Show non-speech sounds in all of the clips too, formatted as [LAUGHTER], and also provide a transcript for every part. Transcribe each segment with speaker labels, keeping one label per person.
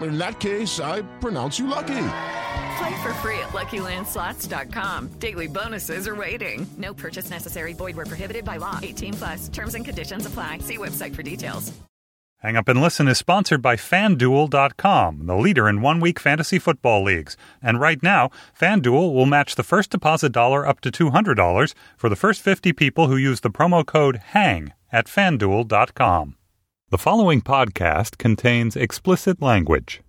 Speaker 1: In that case, I pronounce you lucky.
Speaker 2: Play for free at LuckyLandSlots.com. Daily bonuses are waiting. No purchase necessary. Void where prohibited by law. 18 plus. Terms and conditions apply. See website for details.
Speaker 3: Hang Up and Listen is sponsored by FanDuel.com, the leader in one-week fantasy football leagues. And right now, FanDuel will match the first deposit dollar up to $200 for the first 50 people who use the promo code HANG at FanDuel.com. The following podcast contains explicit language.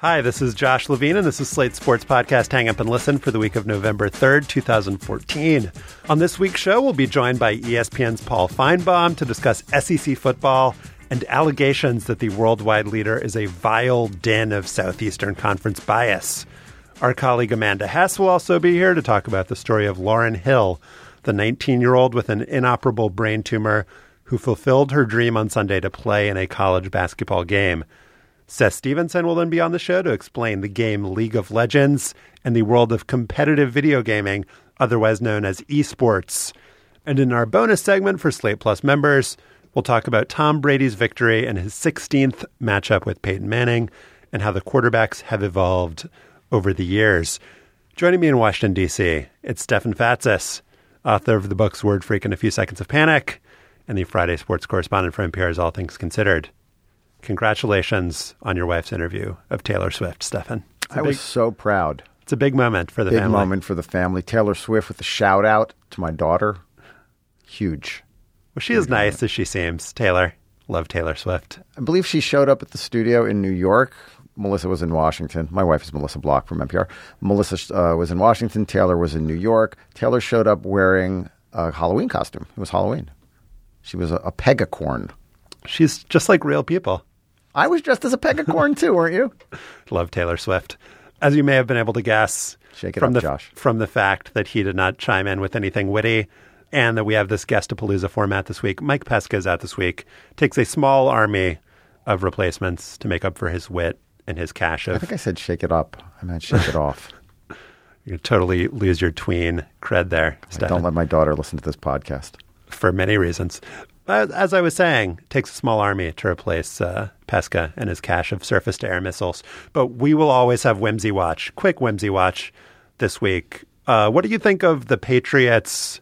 Speaker 4: Hi, this is Josh Levin, and this is Slate's sports podcast Hang Up and Listen for the week of November 3rd, 2014. On this week's show, we'll be joined by ESPN's Paul Finebaum to discuss SEC football and allegations that the worldwide leader is a vile den of Southeastern Conference bias. Our colleague Amanda Hess will also be here to talk about the story of Lauren Hill, the 19 year old with an inoperable brain tumor who fulfilled her dream on Sunday to play in a college basketball game. Seth Stevenson will then be on the show to explain the game League of Legends and the world of competitive video gaming, otherwise known as esports. And in our bonus segment for Slate Plus members, we'll talk about Tom Brady's victory and his 16th matchup with Peyton Manning and how the quarterbacks have evolved over the years. Joining me in Washington, D.C., it's Stefan Fatsis, author of the books Word Freak and A Few Seconds of Panic, and the Friday sports correspondent for NPR's All Things Considered. Congratulations on your wife's interview of Taylor Swift, Stefan.
Speaker 5: I was so proud.
Speaker 4: It's a big moment for the
Speaker 5: big
Speaker 4: family.
Speaker 5: moment for the family. Taylor Swift with a shout out to my daughter. Huge.
Speaker 4: Well, she is nice as she seems. Taylor. Love Taylor Swift.
Speaker 5: I believe she showed up at the studio in New York. Melissa was in Washington. My wife is Melissa Block from NPR. Melissa uh, was in Washington. Taylor was in New York. Taylor showed up wearing a Halloween costume. It was Halloween. She was a, a pegacorn.
Speaker 4: She's just like real people.
Speaker 5: I was dressed as a pegacorn too, weren't you? [LAUGHS]
Speaker 4: Love Taylor Swift. As you may have been able to guess
Speaker 5: Shake it
Speaker 4: from
Speaker 5: up,
Speaker 4: the
Speaker 5: Josh.
Speaker 4: from the fact that he did not chime in with anything witty and that we have this guestapalooza format this week. Mike Pesca is out this week. Takes a small army of replacements to make up for his wit and his cache
Speaker 5: I think I said shake it up. I meant shake it off. [LAUGHS]
Speaker 4: you totally lose your tween cred there, Stefan.
Speaker 5: don't let my daughter listen to this podcast.
Speaker 4: for many reasons. But as I was saying, it takes a small army to replace uh, Pesca and his cache of surface to air missiles. But we will always have Whimsy Watch, quick Whimsy Watch this week. Uh, what do you think of the Patriots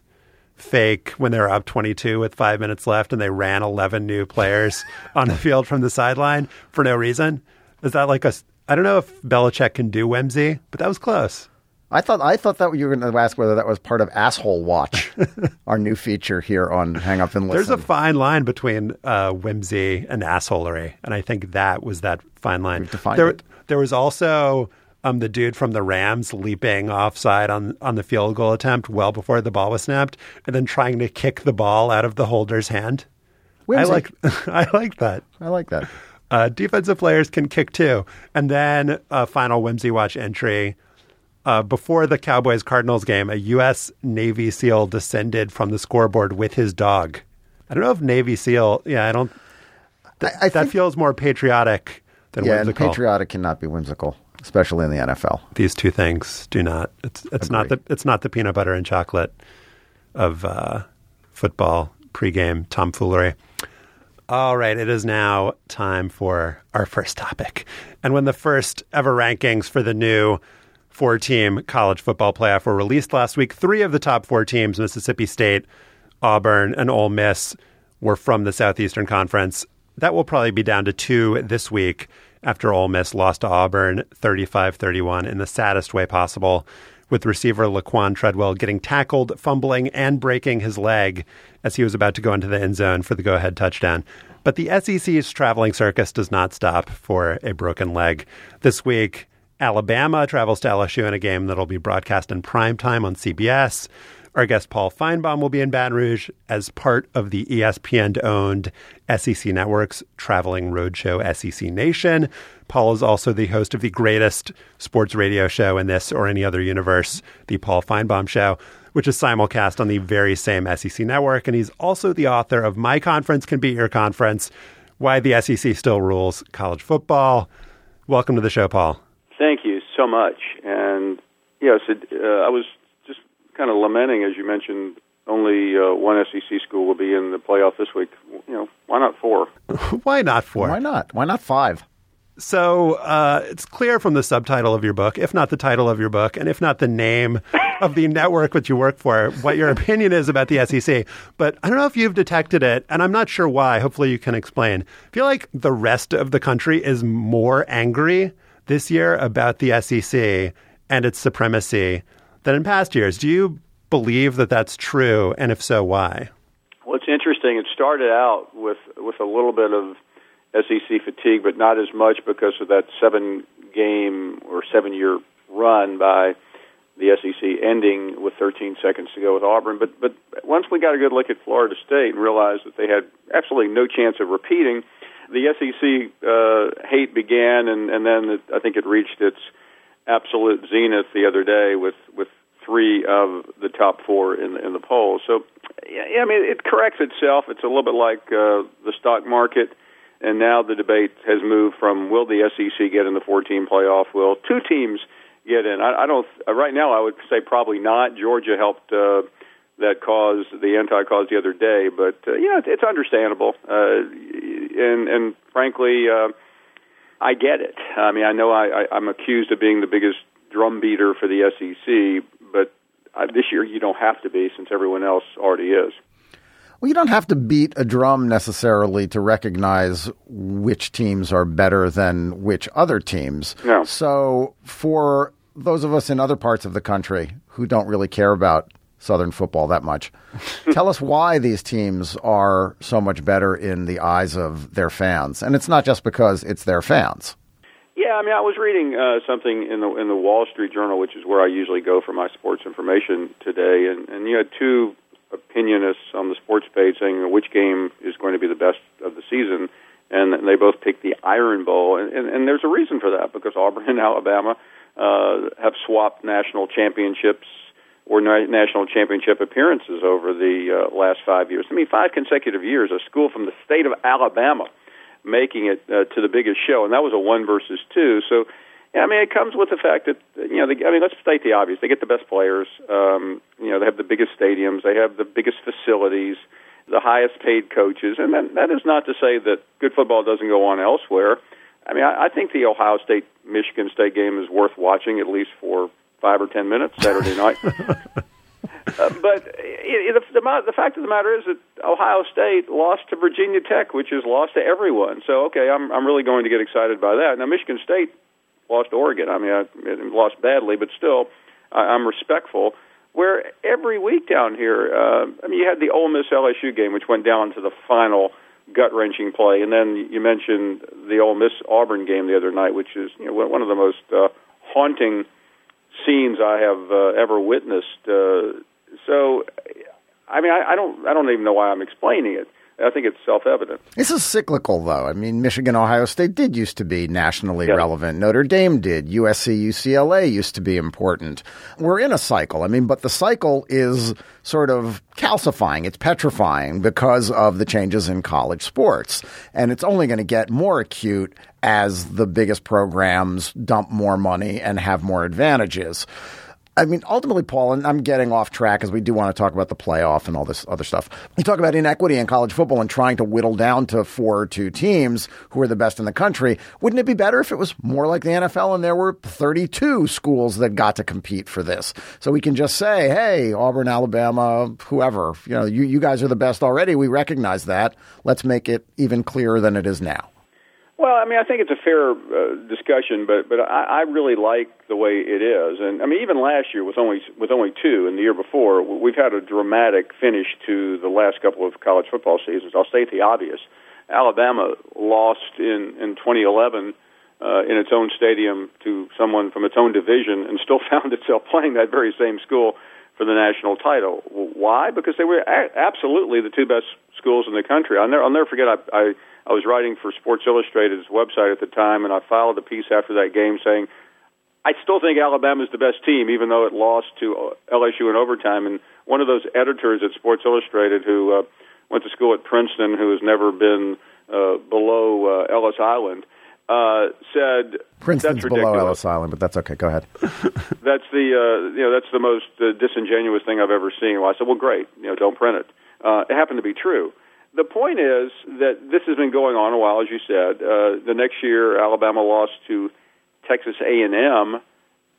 Speaker 4: fake when they were up 22 with five minutes left and they ran 11 new players [LAUGHS] on the field from the sideline for no reason? Is that like a. I don't know if Belichick can do Whimsy, but that was close.
Speaker 5: I thought I thought that you were going to ask whether that was part of Asshole Watch, [LAUGHS] our new feature here on Hang Up and Listen.
Speaker 4: There's a fine line between uh, whimsy and assholery, and I think that was that fine line. There,
Speaker 5: it.
Speaker 4: there was also um, the dude from the Rams leaping offside on on the field goal attempt well before the ball was snapped, and then trying to kick the ball out of the holder's hand.
Speaker 5: Whimsy.
Speaker 4: I like [LAUGHS] I like that.
Speaker 5: I like that.
Speaker 4: Uh, defensive players can kick too. And then a final whimsy watch entry. Uh, before the Cowboys Cardinals game, a U.S. Navy SEAL descended from the scoreboard with his dog. I don't know if Navy SEAL, yeah, I don't. Th-
Speaker 5: I
Speaker 4: that
Speaker 5: think-
Speaker 4: feels more patriotic than
Speaker 5: yeah,
Speaker 4: whimsical.
Speaker 5: patriotic cannot be whimsical, especially in the NFL.
Speaker 4: These two things do not. It's it's not the it's not the peanut butter and chocolate of uh, football pregame tomfoolery. All right, it is now time for our first topic. And when the first ever rankings for the new four team college football playoff were released last week, three of the top four teams, Mississippi State, Auburn, and Ole Miss, were from the Southeastern Conference. That will probably be down to two this week after Ole Miss lost to Auburn 35 31 in the saddest way possible, with receiver Laquan Treadwell getting tackled, fumbling, and breaking his leg as he was about to go into the end zone for the go ahead touchdown. But the SEC's traveling circus does not stop for a broken leg. This week, Alabama travels to LSU in a game that'll be broadcast in prime time on CBS. Our guest Paul Finebaum will be in Baton Rouge as part of the ESPN owned SEC Network's traveling roadshow SEC Nation. Paul is also the host of the greatest sports radio show in this or any other universe, the Paul Finebaum Show, which is simulcast on the very same SEC network. And he's also the author of My Conference Can Beat Your Conference Why the SEC Still Rules College Football. Welcome to the show, Paul.
Speaker 6: Thank you so much. And yes, it, uh, I was kind of lamenting, as you mentioned, only uh, one SEC school will be in the playoff this week. You know, why not four? [LAUGHS]
Speaker 4: Why not four?
Speaker 5: Why not? Why not five?
Speaker 4: So uh, it's clear from the subtitle of your book, if not the title of your book, and if not the name [LAUGHS] of the network that you work for, what your opinion is about the SEC. But I don't know if you've detected it, and I'm not sure why. Hopefully, you can explain. I feel like the rest of the country is more angry this year about the SEC and its supremacy than in past years. Do you believe that that's true? And if so, why?
Speaker 6: Well, it's interesting. It started out with with a little bit of SEC fatigue, but not as much because of that seven game or seven year run by the SEC ending with 13 seconds to go with Auburn. But but once we got a good look at Florida State and realized that they had absolutely no chance of repeating, the SEC uh, hate began, and and then it, I think it reached its absolute zenith the other day with with three of the top four in the, in the poll. So, yeah, I mean, it corrects itself. It's a little bit like uh, the stock market. And now the debate has moved from will the SEC get in the 14 playoff? Will two teams get in? I, I don't. Uh, right now, I would say probably not. Georgia helped uh, that cause, the anti-cause, the other day, but uh, yeah, it's understandable. Uh, and and frankly, uh, I get it. I mean, I know I, I, I'm accused of being the biggest drum beater for the SEC, year you don't have to be since everyone else already is.
Speaker 5: Well, you don't have to beat a drum necessarily to recognize which teams are better than which other teams.
Speaker 6: No.
Speaker 5: So, for those of us in other parts of the country who don't really care about Southern football that much, [LAUGHS] tell us why these teams are so much better in the eyes of their fans. And it's not just because it's their fans.
Speaker 6: Yeah, I mean, I was reading uh, something in the in the Wall Street Journal, which is where I usually go for my sports information today, and and you had two opinionists on the sports page saying which game is going to be the best of the season, and they both picked the Iron Bowl, and, and, and there's a reason for that because Auburn [LAUGHS] and Alabama uh, have swapped national championships or na- national championship appearances over the uh, last five years. I mean, five consecutive years. A school from the state of Alabama making it uh, to the biggest show, and that was a one versus two. So. Yeah, I mean, it comes with the fact that you know. They, I mean, let's state the obvious. They get the best players. Um, you know, they have the biggest stadiums. They have the biggest facilities, the highest paid coaches, and that, that is not to say that good football doesn't go on elsewhere. I mean, I, I think the Ohio State Michigan State game is worth watching at least for five or ten minutes Saturday night. [LAUGHS] Uh, but it, it, the, the fact of the matter is that Ohio State lost to Virginia Tech, which is lost to everyone. So, okay, I'm I'm really going to get excited by that. Now, Michigan State lost Oregon. I mean, I, it lost badly, but still, I, I'm respectful. Where every week down here, uh, I mean, you had the Ole Miss LSU game, which went down to the final gut wrenching play, and then you mentioned the Ole Miss Auburn game the other night, which is you know one of the most uh, haunting scenes I have uh, ever witnessed. Uh, so, I mean, I, I don't I don't even know why I'm explaining it. I think it's self evident.
Speaker 5: This is cyclical, though. I mean, Michigan, Ohio State did used to be nationally relevant. Notre Dame did. USC, UCLA used to be important. We're in a cycle. I mean, but the cycle is sort of calcifying, it's petrifying because of the changes in college sports. And it's only going to get more acute as the biggest programs dump more money and have more advantages. I mean, ultimately, Paul, and I'm getting off track because we do want to talk about the playoff and all this other stuff. You talk about inequity in college football and trying to whittle down to four or two teams who are the best in the country. Wouldn't it be better if it was more like the NFL and there were 32 schools that got to compete for this? So we can just say, hey, Auburn, Alabama, whoever, you know, you, you guys are the best already. We recognize that. Let's make it even clearer than it is now.
Speaker 6: Well, I mean, I think it's a fair uh, discussion, but but I, I really like the way it is, and I mean, even last year with only with only two, and the year before, we've had a dramatic finish to the last couple of college football seasons. I'll state the obvious: Alabama lost in in 2011 uh, in its own stadium to someone from its own division, and still [LAUGHS] found itself playing that very same school for the national title. Why? Because they were a- absolutely the two best schools in the country. I'll never, I'll never forget. I, I I was writing for Sports Illustrated's website at the time, and I filed a piece after that game saying, I still think Alabama's the best team, even though it lost to LSU in overtime. And one of those editors at Sports Illustrated who uh, went to school at Princeton, who has never been uh, below uh, Ellis Island, uh, said
Speaker 5: Princeton's
Speaker 6: that's
Speaker 5: below. Ellis Island, but that's okay. Go ahead. [LAUGHS]
Speaker 6: That's the uh, you know that's the most uh, disingenuous thing I've ever seen. Well, I said, well, great, you know, don't print it. Uh, it happened to be true the point is that this has been going on a while, as you said. Uh, the next year, Alabama lost to Texas A&M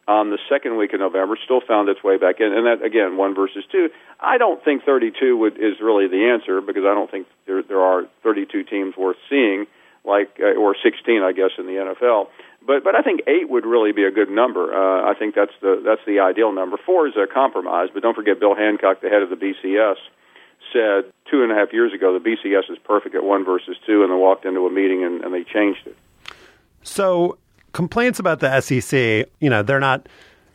Speaker 6: on the second week of November. Still found its way back in, and that again, one versus two. I don't think 32 would, is really the answer because I don't think there there are 32 teams worth seeing, like uh, or 16, I guess, in the NFL. But but I think eight would really be a good number. Uh, I think that's the that's the ideal number. Four is a compromise, but don't forget Bill Hancock, the head of the BCS said two and a half years ago the BCS is perfect at one versus two, and then walked into a meeting and, and they changed it.
Speaker 4: So complaints about the SEC, you know, they're not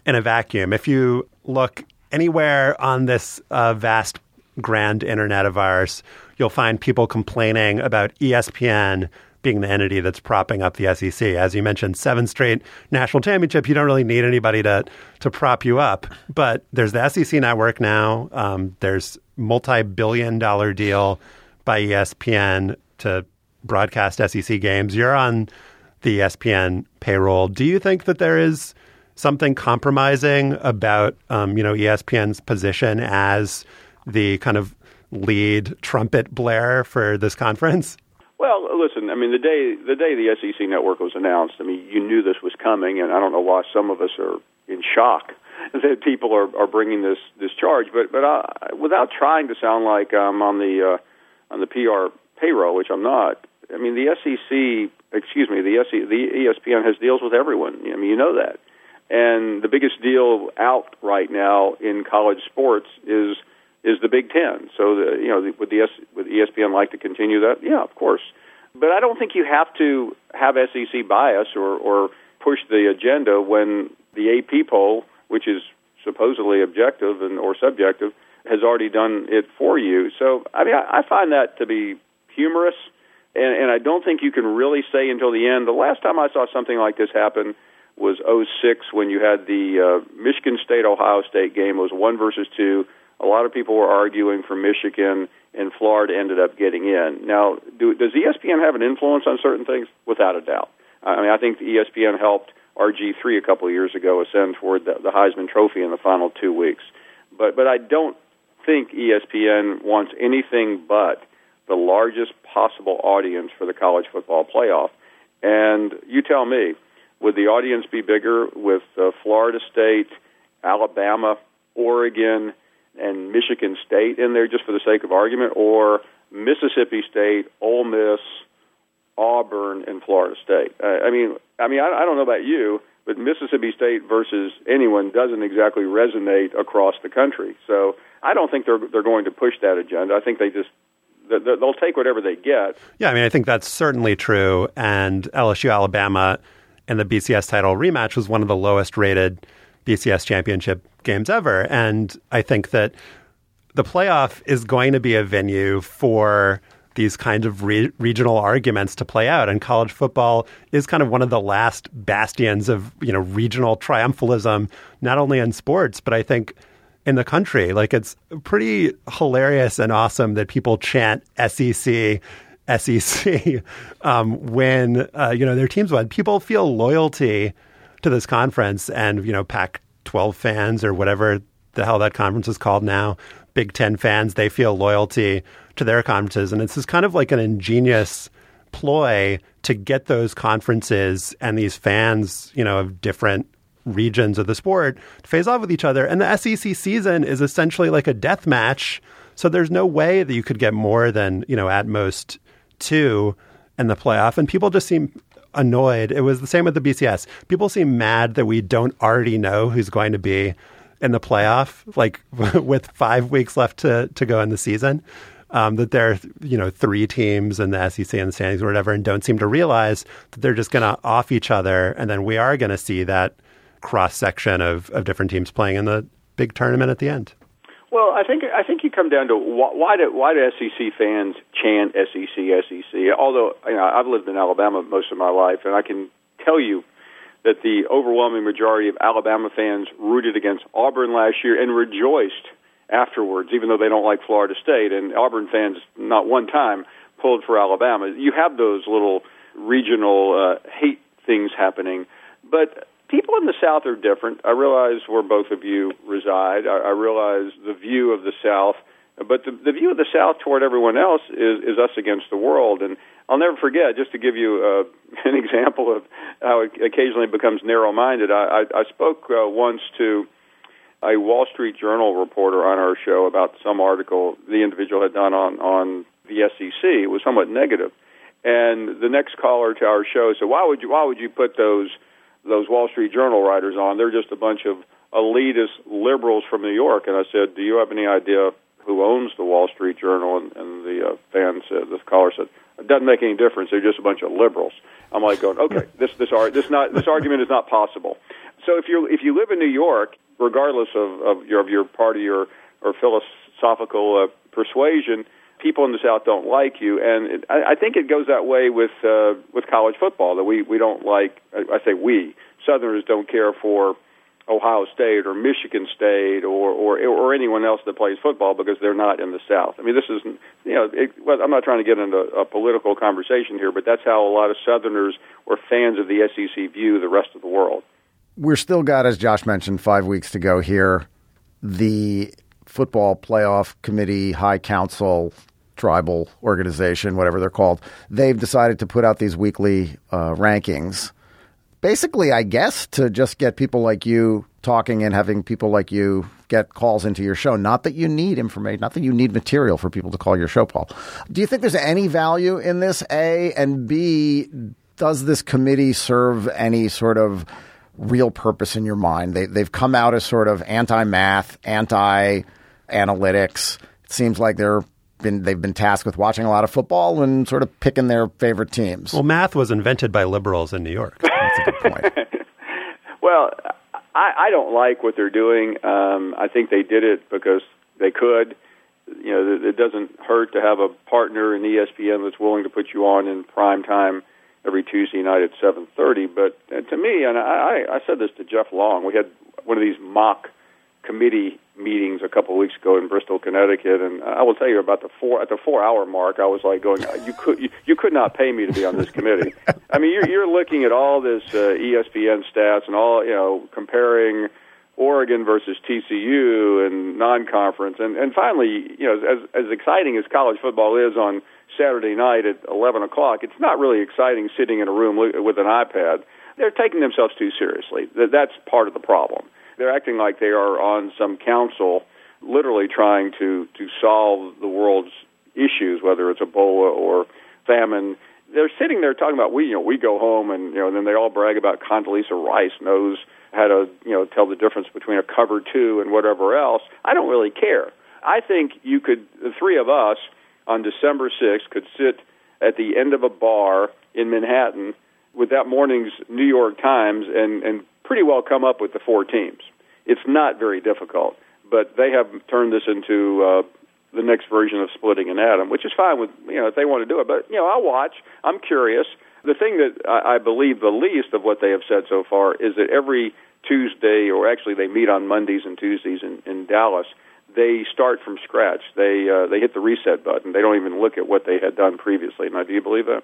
Speaker 4: in a vacuum. If you look anywhere on this uh, vast, grand internet of ours, you'll find people complaining about ESPN being the entity that's propping up the SEC. As you mentioned, seven straight national championship. You don't really need anybody to to prop you up. But there's the SEC network now. Um, there's multi-billion dollar deal by ESPN to broadcast SEC games. You're on the ESPN payroll. Do you think that there is something compromising about um, you know ESPN's position as the kind of lead trumpet blarer for this conference?
Speaker 6: Well, listen. I mean, the day the day the SEC network was announced, I mean, you knew this was coming, and I don't know why some of us are in shock [LAUGHS] that people are, are bringing this this charge. But but I, without trying to sound like I'm on the uh, on the PR payroll, which I'm not. I mean, the SEC, excuse me, the SEC, the ESPN has deals with everyone. I mean, you know that. And the biggest deal out right now in college sports is is the Big Ten. So, the, you know, would the S, would ESPN like to continue that? Yeah, of course. But I don't think you have to have SEC bias or or push the agenda when the AP poll, which is supposedly objective and or subjective, has already done it for you. So, I mean, I, I find that to be humorous, and, and I don't think you can really say until the end. The last time I saw something like this happen was 06 when you had the uh, Michigan State Ohio State game. It was one versus two. A lot of people were arguing for Michigan, and Florida ended up getting in. Now, do, does ESPN have an influence on certain things? Without a doubt. I mean, I think ESPN helped RG3 a couple of years ago ascend toward the, the Heisman Trophy in the final two weeks. But but I don't think ESPN wants anything but the largest possible audience for the college football playoff. And you tell me, would the audience be bigger with uh, Florida State, Alabama, Oregon, and Michigan State in there just for the sake of argument, or Mississippi State, Ole Miss, Auburn, and Florida State? Uh, I mean, I mean, I, I don't know about you, but Mississippi State versus anyone doesn't exactly resonate across the country. So I don't think they're they're going to push that agenda. I think they just they'll take whatever they get.
Speaker 4: Yeah, I mean, I think that's certainly true. And LSU, Alabama, in the BCS title rematch was one of the lowest rated BCS championship games ever. And I think that the playoff is going to be a venue for these kinds of re- regional arguments to play out. And college football is kind of one of the last bastions of you know regional triumphalism, not only in sports, but I think in the country. Like it's pretty hilarious and awesome that people chant SEC. SEC [LAUGHS] um, when uh, you know their teams win. People feel loyalty to this conference, and you know Pac-12 fans or whatever the hell that conference is called now, Big Ten fans, they feel loyalty to their conferences. And it's this kind of like an ingenious ploy to get those conferences and these fans, you know, of different regions of the sport to phase off with each other. And the SEC season is essentially like a death match. So there's no way that you could get more than, you know, at most two in the playoff. And people just seem annoyed. It was the same with the BCS. People seem mad that we don't already know who's going to be in the playoff, like [LAUGHS] with five weeks left to, to go in the season. Um, that there are, you know, three teams in the SEC and the standings or whatever, and don't seem to realize that they're just going to off each other, and then we are going to see that cross section of, of different teams playing in the big tournament at the end.
Speaker 6: Well, I think I think you come down to why do why do SEC fans chant SEC SEC? Although you know I've lived in Alabama most of my life, and I can tell you that the overwhelming majority of Alabama fans rooted against Auburn last year and rejoiced afterwards, even though they don't like Florida State. And Auburn fans, not one time, pulled for Alabama. You have those little regional uh, hate things happening. But people in the South are different. I realize where both of you reside. I, I realize the view of the South. But the, the view of the South toward everyone else is, is us against the world. And I'll never forget, just to give you uh, [LAUGHS] an example of how it occasionally becomes narrow minded, I, I, I spoke uh, once to a Wall Street Journal reporter on our show about some article the individual had done on on the SEC. It was somewhat negative, and the next caller to our show said, "Why would you Why would you put those those Wall Street Journal writers on? They're just a bunch of elitist liberals from New York." And I said, "Do you have any idea who owns the Wall Street Journal?" And, and the uh, fan said, "This caller said." It doesn't make any difference. They're just a bunch of liberals. I'm like going, okay, this this this not this argument is not possible. So if you if you live in New York regardless of, of your of your party or or philosophical uh, persuasion, people in the South don't like you, and it, I, I think it goes that way with uh, with college football. That we we don't like. I, I say we Southerners don't care for Ohio State or Michigan State or, or or anyone else that plays football because they're not in the South. I mean, this is you know, it, well, I'm not trying to get into a political conversation here, but that's how a lot of Southerners or fans of the SEC view the rest of the world
Speaker 5: we're still got, as Josh mentioned, five weeks to go here. The football playoff committee, high council, tribal organization, whatever they're called, they've decided to put out these weekly uh, rankings. Basically, I guess to just get people like you talking and having people like you get calls into your show. Not that you need information, not that you need material for people to call your show, Paul. Do you think there's any value in this? A and B, does this committee serve any sort of real purpose in your mind. They, they've come out as sort of anti math, anti analytics. It seems like they're been they've been tasked with watching a lot of football and sort of picking their favorite teams.
Speaker 4: Well, math was invented by liberals in New York.
Speaker 5: That's a good point. [LAUGHS]
Speaker 6: well, I, I don't like what they're doing. Um, I think they did it because they could. You know, it doesn't hurt to have a partner in ESPN that's willing to put you on in prime time every Tuesday night at 7:30. But uh, to me, and I, I said this to Jeff Long, we had one of these mock committee meetings a couple of weeks ago in Bristol, Connecticut, and I will tell you about the four at the four hour mark. I was like going, you could you, you could not pay me to be on this committee. I mean, you're you're looking at all this uh, ESPN stats and all you know comparing. Oregon versus TCU and non-conference, and and finally, you know, as as exciting as college football is on Saturday night at 11 o'clock, it's not really exciting sitting in a room with an iPad. They're taking themselves too seriously. That's part of the problem. They're acting like they are on some council, literally trying to to solve the world's issues, whether it's Ebola or famine. They're sitting there talking about we, you know, we go home and you know, and then they all brag about Condoleezza Rice knows how to you know tell the difference between a cover two and whatever else. I don't really care. I think you could, the three of us on December 6th could sit at the end of a bar in Manhattan with that morning's New York Times and and pretty well come up with the four teams. It's not very difficult, but they have turned this into uh, the next version of splitting an atom, which is fine with you know if they want to do it. But you know, I'll watch. I'm curious. The thing that I, I believe the least of what they have said so far is that every Tuesday, or actually they meet on Mondays and Tuesdays in, in Dallas. They start from scratch. They uh, they hit the reset button. They don't even look at what they had done previously. Now, do you believe that?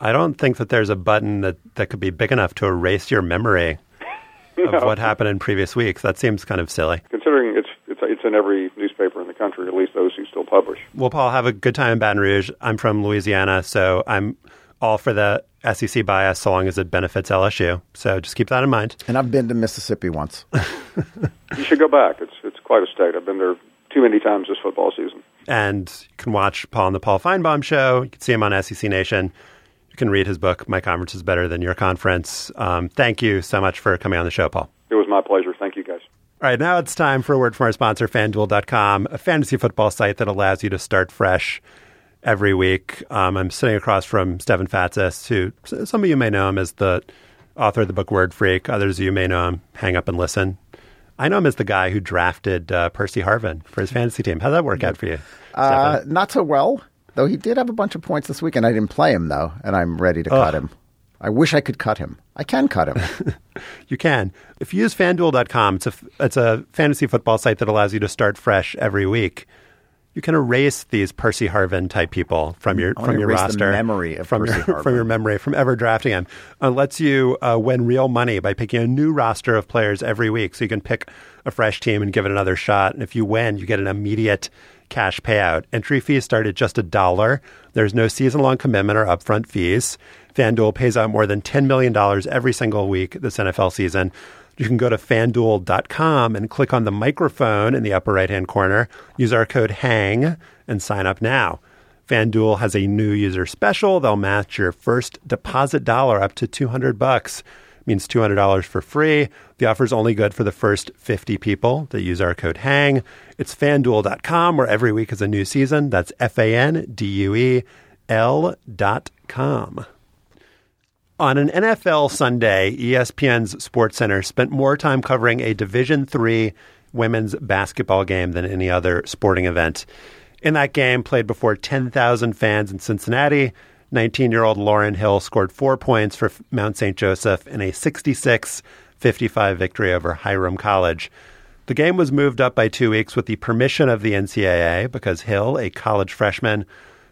Speaker 4: I don't think that there's a button that, that could be big enough to erase your memory [LAUGHS] of
Speaker 6: No.
Speaker 4: what happened in previous weeks. That seems kind of silly.
Speaker 6: Considering it's it's it's in every newspaper in the country, at least those who still publish.
Speaker 4: Well, Paul, have a good time in Baton Rouge. I'm from Louisiana, so I'm all for the SEC bias so long as it benefits LSU. So just keep that in mind.
Speaker 5: And I've been to Mississippi once. [LAUGHS]
Speaker 6: You should go back. It's it's quite a state. I've been there too many times this football season.
Speaker 4: And you can watch Paul and the Paul Finebaum show. You can see him on SEC Nation. You can read his book, My Conference is Better Than Your Conference. Um, thank you so much for coming on the show, Paul.
Speaker 6: It was my pleasure. Thank you, guys.
Speaker 4: All right, now it's time for a word from our sponsor, FanDuel.com, a fantasy football site that allows you to start fresh every week. Um, I'm sitting across from Stefan Fatsis, who some of you may know him as the author of the book Word Freak. Others of you may know him, Hang Up and Listen. I know him as the guy who drafted uh, Percy Harvin for his fantasy team. How'd that work out for you?
Speaker 5: Uh, not so well, though he did have a bunch of points this week, and I didn't play him, though, and I'm ready to cut him. I wish I could cut him. I can cut him. [LAUGHS]
Speaker 4: You can. If you use fanduel.com, it's a, it's a fantasy football site that allows you to start fresh every week. You can erase these Percy Harvin type people from your from your roster,
Speaker 5: memory of
Speaker 4: from
Speaker 5: Percy [LAUGHS]
Speaker 4: your
Speaker 5: Harvin.
Speaker 4: from your memory, from ever drafting him. Uh, lets you uh, win real money by picking a new roster of players every week. So you can pick a fresh team and give it another shot. And if you win, you get an immediate cash payout. Entry fees start at just a dollar. There's no season long commitment or upfront fees. FanDuel pays out more than $10 million every single week this NFL season. You can go to fanduel.com and click on the microphone in the upper right hand corner. Use our code HANG and sign up now. FanDuel has a new user special. They'll match your first deposit dollar up to 200 bucks. Means $200 for free. The offer is only good for the first 50 people that use our code HANG. It's fanduel.com where every week is a new season. That's F A N D U E L dot com. On an NFL Sunday, ESPN's SportsCenter spent more time covering a Division III women's basketball game than any other sporting event. In that game, played before 10,000 fans in Cincinnati, 19 year old Lauren Hill scored four points for Mount St. Joseph in a 66 55 victory over Hiram College. The game was moved up by two weeks with the permission of the NCAA because Hill, a college freshman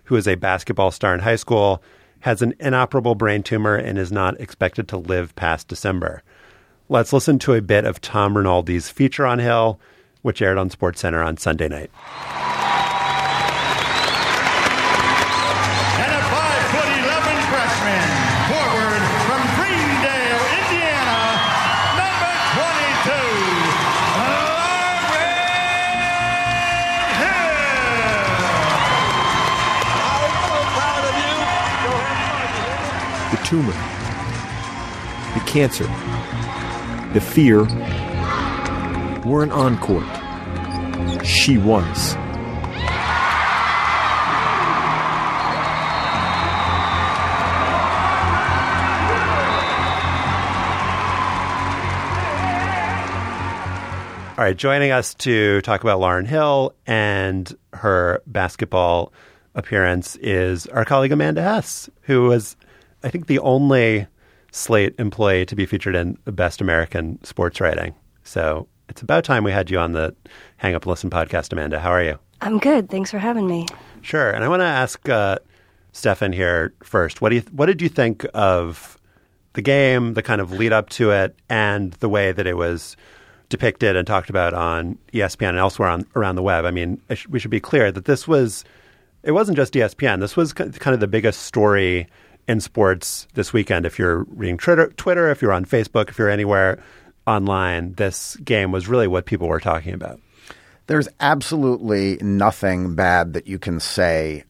Speaker 4: who is a basketball star in high school, has an inoperable brain tumor and is not expected to live past December. Let's listen to a bit of Tom Rinaldi's feature on Hill, which aired on SportsCenter on Sunday night.
Speaker 7: Tumor, the cancer, the fear weren't on court. She was.
Speaker 4: All right, joining us to talk about Lauren Hill and her basketball appearance is our colleague Amanda Hess, who was, I think, the only Slate employee to be featured in Best American Sports Writing. So it's about time we had you on the Hang Up and Listen podcast, Amanda. How are you?
Speaker 8: I'm good. Thanks for having me.
Speaker 4: Sure. And I want to ask uh, Stefan here first. What do you what did you think of the game, the kind of lead up to it, and the way that it was depicted and talked about on ESPN and elsewhere on, around the web? I mean, I sh- we should be clear that this was it wasn't just ESPN. This was ki- kind of the biggest story in sports this weekend. If you're reading Twitter, if you're on Facebook, if you're anywhere online, this game was really what people were talking about.
Speaker 5: There's absolutely nothing bad that you can say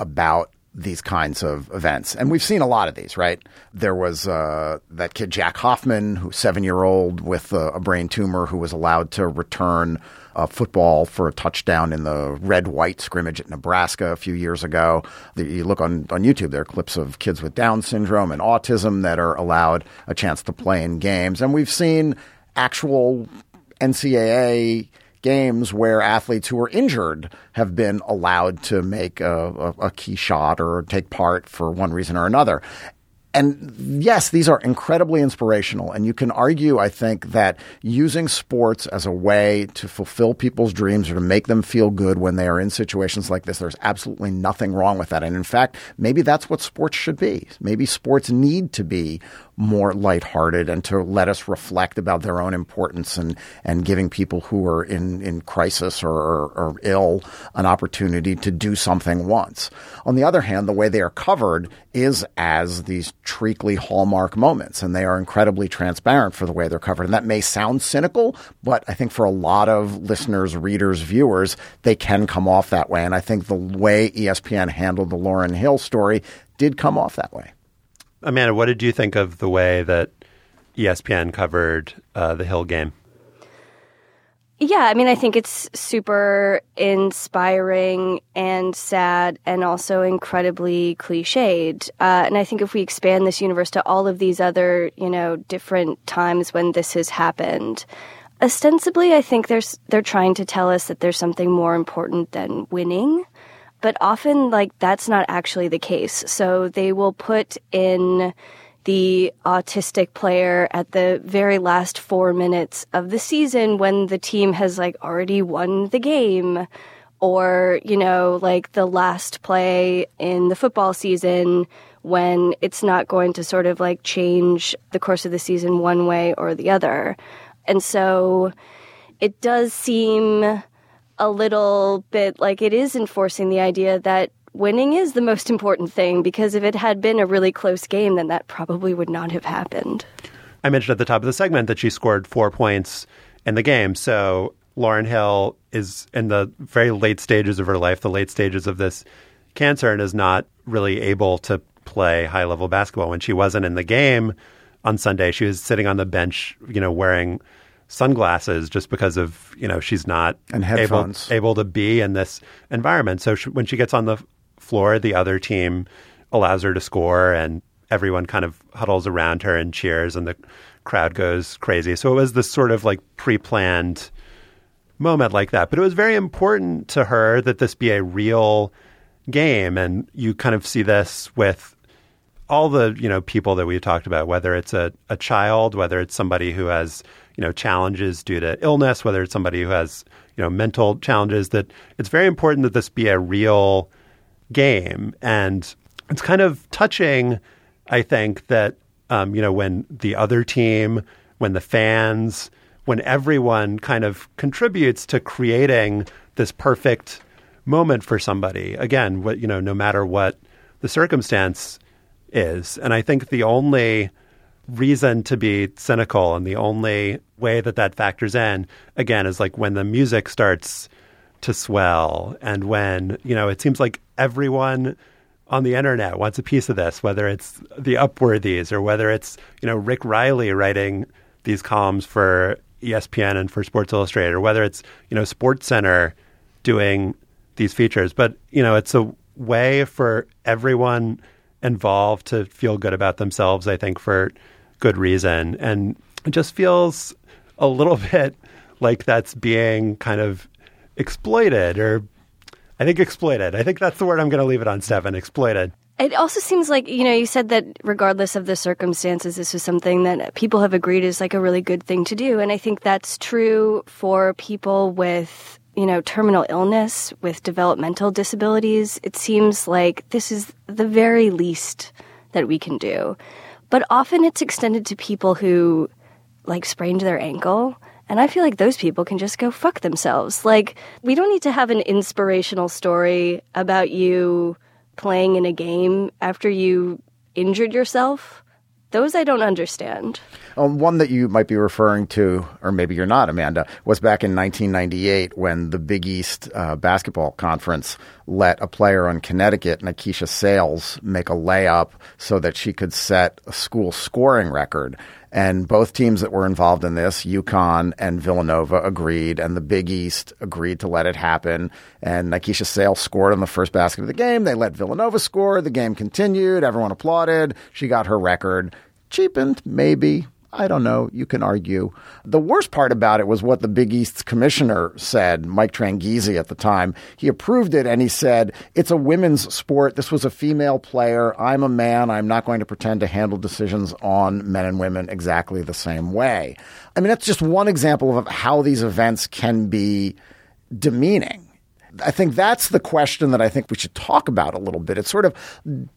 Speaker 5: about these kinds of events. And we've seen a lot of these, right? There was uh, that kid, Jack Hoffman, who's seven year old with a, a brain tumor, who was allowed to return uh, football for a touchdown in the red white scrimmage at Nebraska a few years ago. The, you look on, on YouTube, there are clips of kids with Down syndrome and autism that are allowed a chance to play in games. And we've seen actual NCAA games where athletes who were injured have been allowed to make a, a, a, key shot or take part for one reason or another. And yes, these are incredibly inspirational. And you can argue, I think, that using sports as a way to fulfill people's dreams or to make them feel good when they are in situations like this, there's absolutely nothing wrong with that. And in fact, maybe that's what sports should be. Maybe sports need to be more lighthearted and to let us reflect about their own importance and, and giving people who are in, in crisis or, or, or ill an opportunity to do something once. On the other hand, the way they are covered is as these treacly hallmark moments, and they are incredibly transparent for the way they're covered. And that may sound cynical, but I think for a lot of listeners, readers, viewers, they can come off that way. And I think the way ESPN handled the lauren Hill story did come off that way.
Speaker 4: Amanda, what did you think of the way that ESPN covered uh, the Hill game?
Speaker 8: Yeah, I mean, I think it's super inspiring and sad and also incredibly cliched. Uh, and I think if we expand this universe to all of these other, you know, different times when this has happened, ostensibly, I think there's, they're trying to tell us that there's something more important than winning but often like that's not actually the case. So they will put in the autistic player at the very last four minutes of the season when the team has like already won the game or, you know, like the last play in the football season when it's not going to sort of like change the course of the season one way or the other. And so it does seem a little bit like it is enforcing the idea that winning is the most important thing because if it had been a really close game, then that probably would not have happened.
Speaker 4: I mentioned at the top of the segment that she scored four points in the game. So Lauren Hill is in the very late stages of her life, the late stages of this cancer, and is not really able to play high level basketball. When she wasn't in the game on Sunday, she was sitting on the bench, you know, wearing sunglasses just because of you know she's not
Speaker 5: and headphones.
Speaker 4: able able to be in this environment. So she, when she gets on the floor, the other team allows her to score, and everyone kind of huddles around her and cheers, and the crowd goes crazy. So it was this sort of like pre-planned moment like that. But it was very important to her that this be a real game, and you kind of see this with all the you know people that we've talked about, whether it's a, a child, whether it's somebody who has you know challenges due to illness, whether it's somebody who has you know mental challenges, that it's very important that this be a real game, and it's kind of touching. I think that um, you know when the other team, when the fans, when everyone kind of contributes to creating this perfect moment for somebody. Again, what you know, no matter what the circumstance is, and I think the only reason to be cynical and the only way that that factors in again is like when the music starts to swell and when you know it seems like everyone on the internet wants a piece of this whether it's the upworthies or whether it's you know rick reilly writing these columns for espn and for sports illustrated or whether it's you know sports center doing these features but you know it's a way for everyone involved to feel good about themselves i think for good reason. And it just feels a little [LAUGHS] bit like that's being kind of exploited or I think exploited. I think that's the word I'm going to leave it on, Stefan. Exploited.
Speaker 8: It also seems like, you know, you said that regardless of the circumstances, this was something that people have agreed is like a really good thing to do. And I think that's true for people with, you know, terminal illness, with developmental disabilities. It seems like this is the very least that we can do. But often it's extended to people who like sprained their ankle. And I feel like those people can just go fuck themselves. Like, we don't need to have an inspirational story about you playing in a game after you injured yourself those I don't understand.
Speaker 5: Um, one that you might be referring to, or maybe you're not, Amanda, was back in 1998 when the Big East uh, basketball conference let a player on Connecticut, Nykesha Sales, make a layup so that she could set a school scoring record. And both teams that were involved in this, UConn and Villanova, agreed, and the Big East agreed to let it happen. And Nykesha Sale scored on the first basket of the game. They let Villanova score. The game continued. Everyone applauded. She got her record. Cheapened, maybe. I don't know. You can argue. The worst part about it was what the Big East's commissioner said, Mike Tranghese at the time. He approved it and he said, It's a women's sport. This was a female player. I'm a man. I'm not going to pretend to handle decisions on men and women exactly the same way. I mean, that's just one example of how these events can be demeaning. I think that's the question that I think we should talk about a little bit. It's sort of,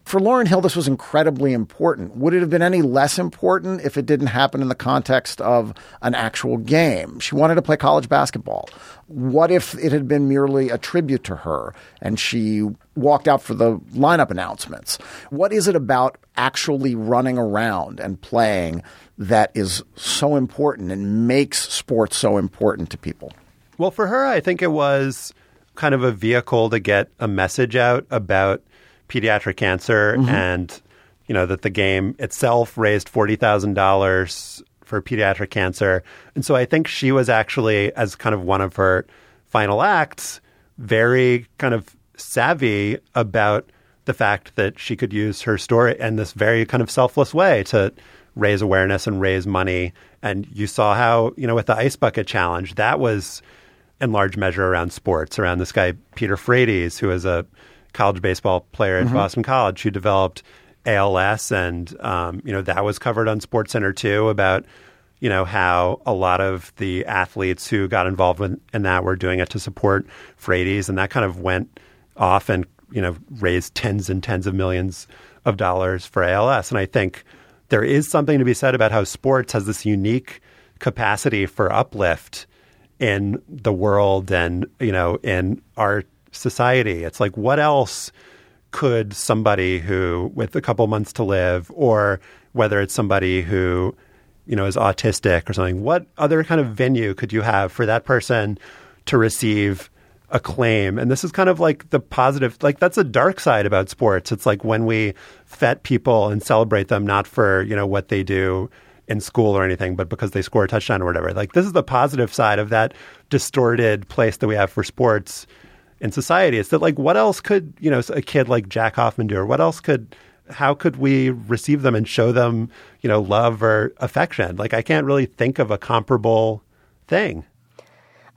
Speaker 5: for Lauren Hill, this was incredibly important. Would it have been any less important if it didn't happen in the context of an actual game? She wanted to play college basketball. What if it had been merely a tribute to her and she walked out for the lineup announcements? What is it about actually running around and playing that is so important and makes sports so important to people?
Speaker 4: Well, for her, I think it was kind of a vehicle to get a message out about pediatric cancer
Speaker 5: Mhm.
Speaker 4: and you know that the game itself raised $40,000 for pediatric cancer. And so I think she was actually as kind of one of her final acts very kind of savvy about the fact that she could use her story in this very kind of selfless way to raise awareness and raise money. And you saw how, you know, with the ice bucket challenge, that was in large measure around sports, around this guy, Peter Frates, who is a college baseball player at
Speaker 5: Mhm.
Speaker 4: Boston College who developed ALS. And, um, you know, that was covered on Sports Center too about, you know, how a lot of the athletes who got involved with, in that were doing it to support Frates. And that kind of went off and, you know, raised tens and tens of millions of dollars for ALS. And I think there is something to be said about how sports has this unique capacity for uplift in the world and you know in our society. It's like what else could somebody who with a couple months to live or whether it's somebody who you know is autistic or something what other kind of venue could you have for that person to receive acclaim? And this is kind of like the positive like that's a dark side about sports. It's like when we fet people and celebrate them not for you know what they do in school or anything, but because they score a touchdown or whatever. Like this is the positive side of that distorted place that we have for sports in society. It's that like what else could you know a kid like Jack Hoffman do, or what else could how could we receive them and show them you know love or affection? Like I can't really think of a comparable thing.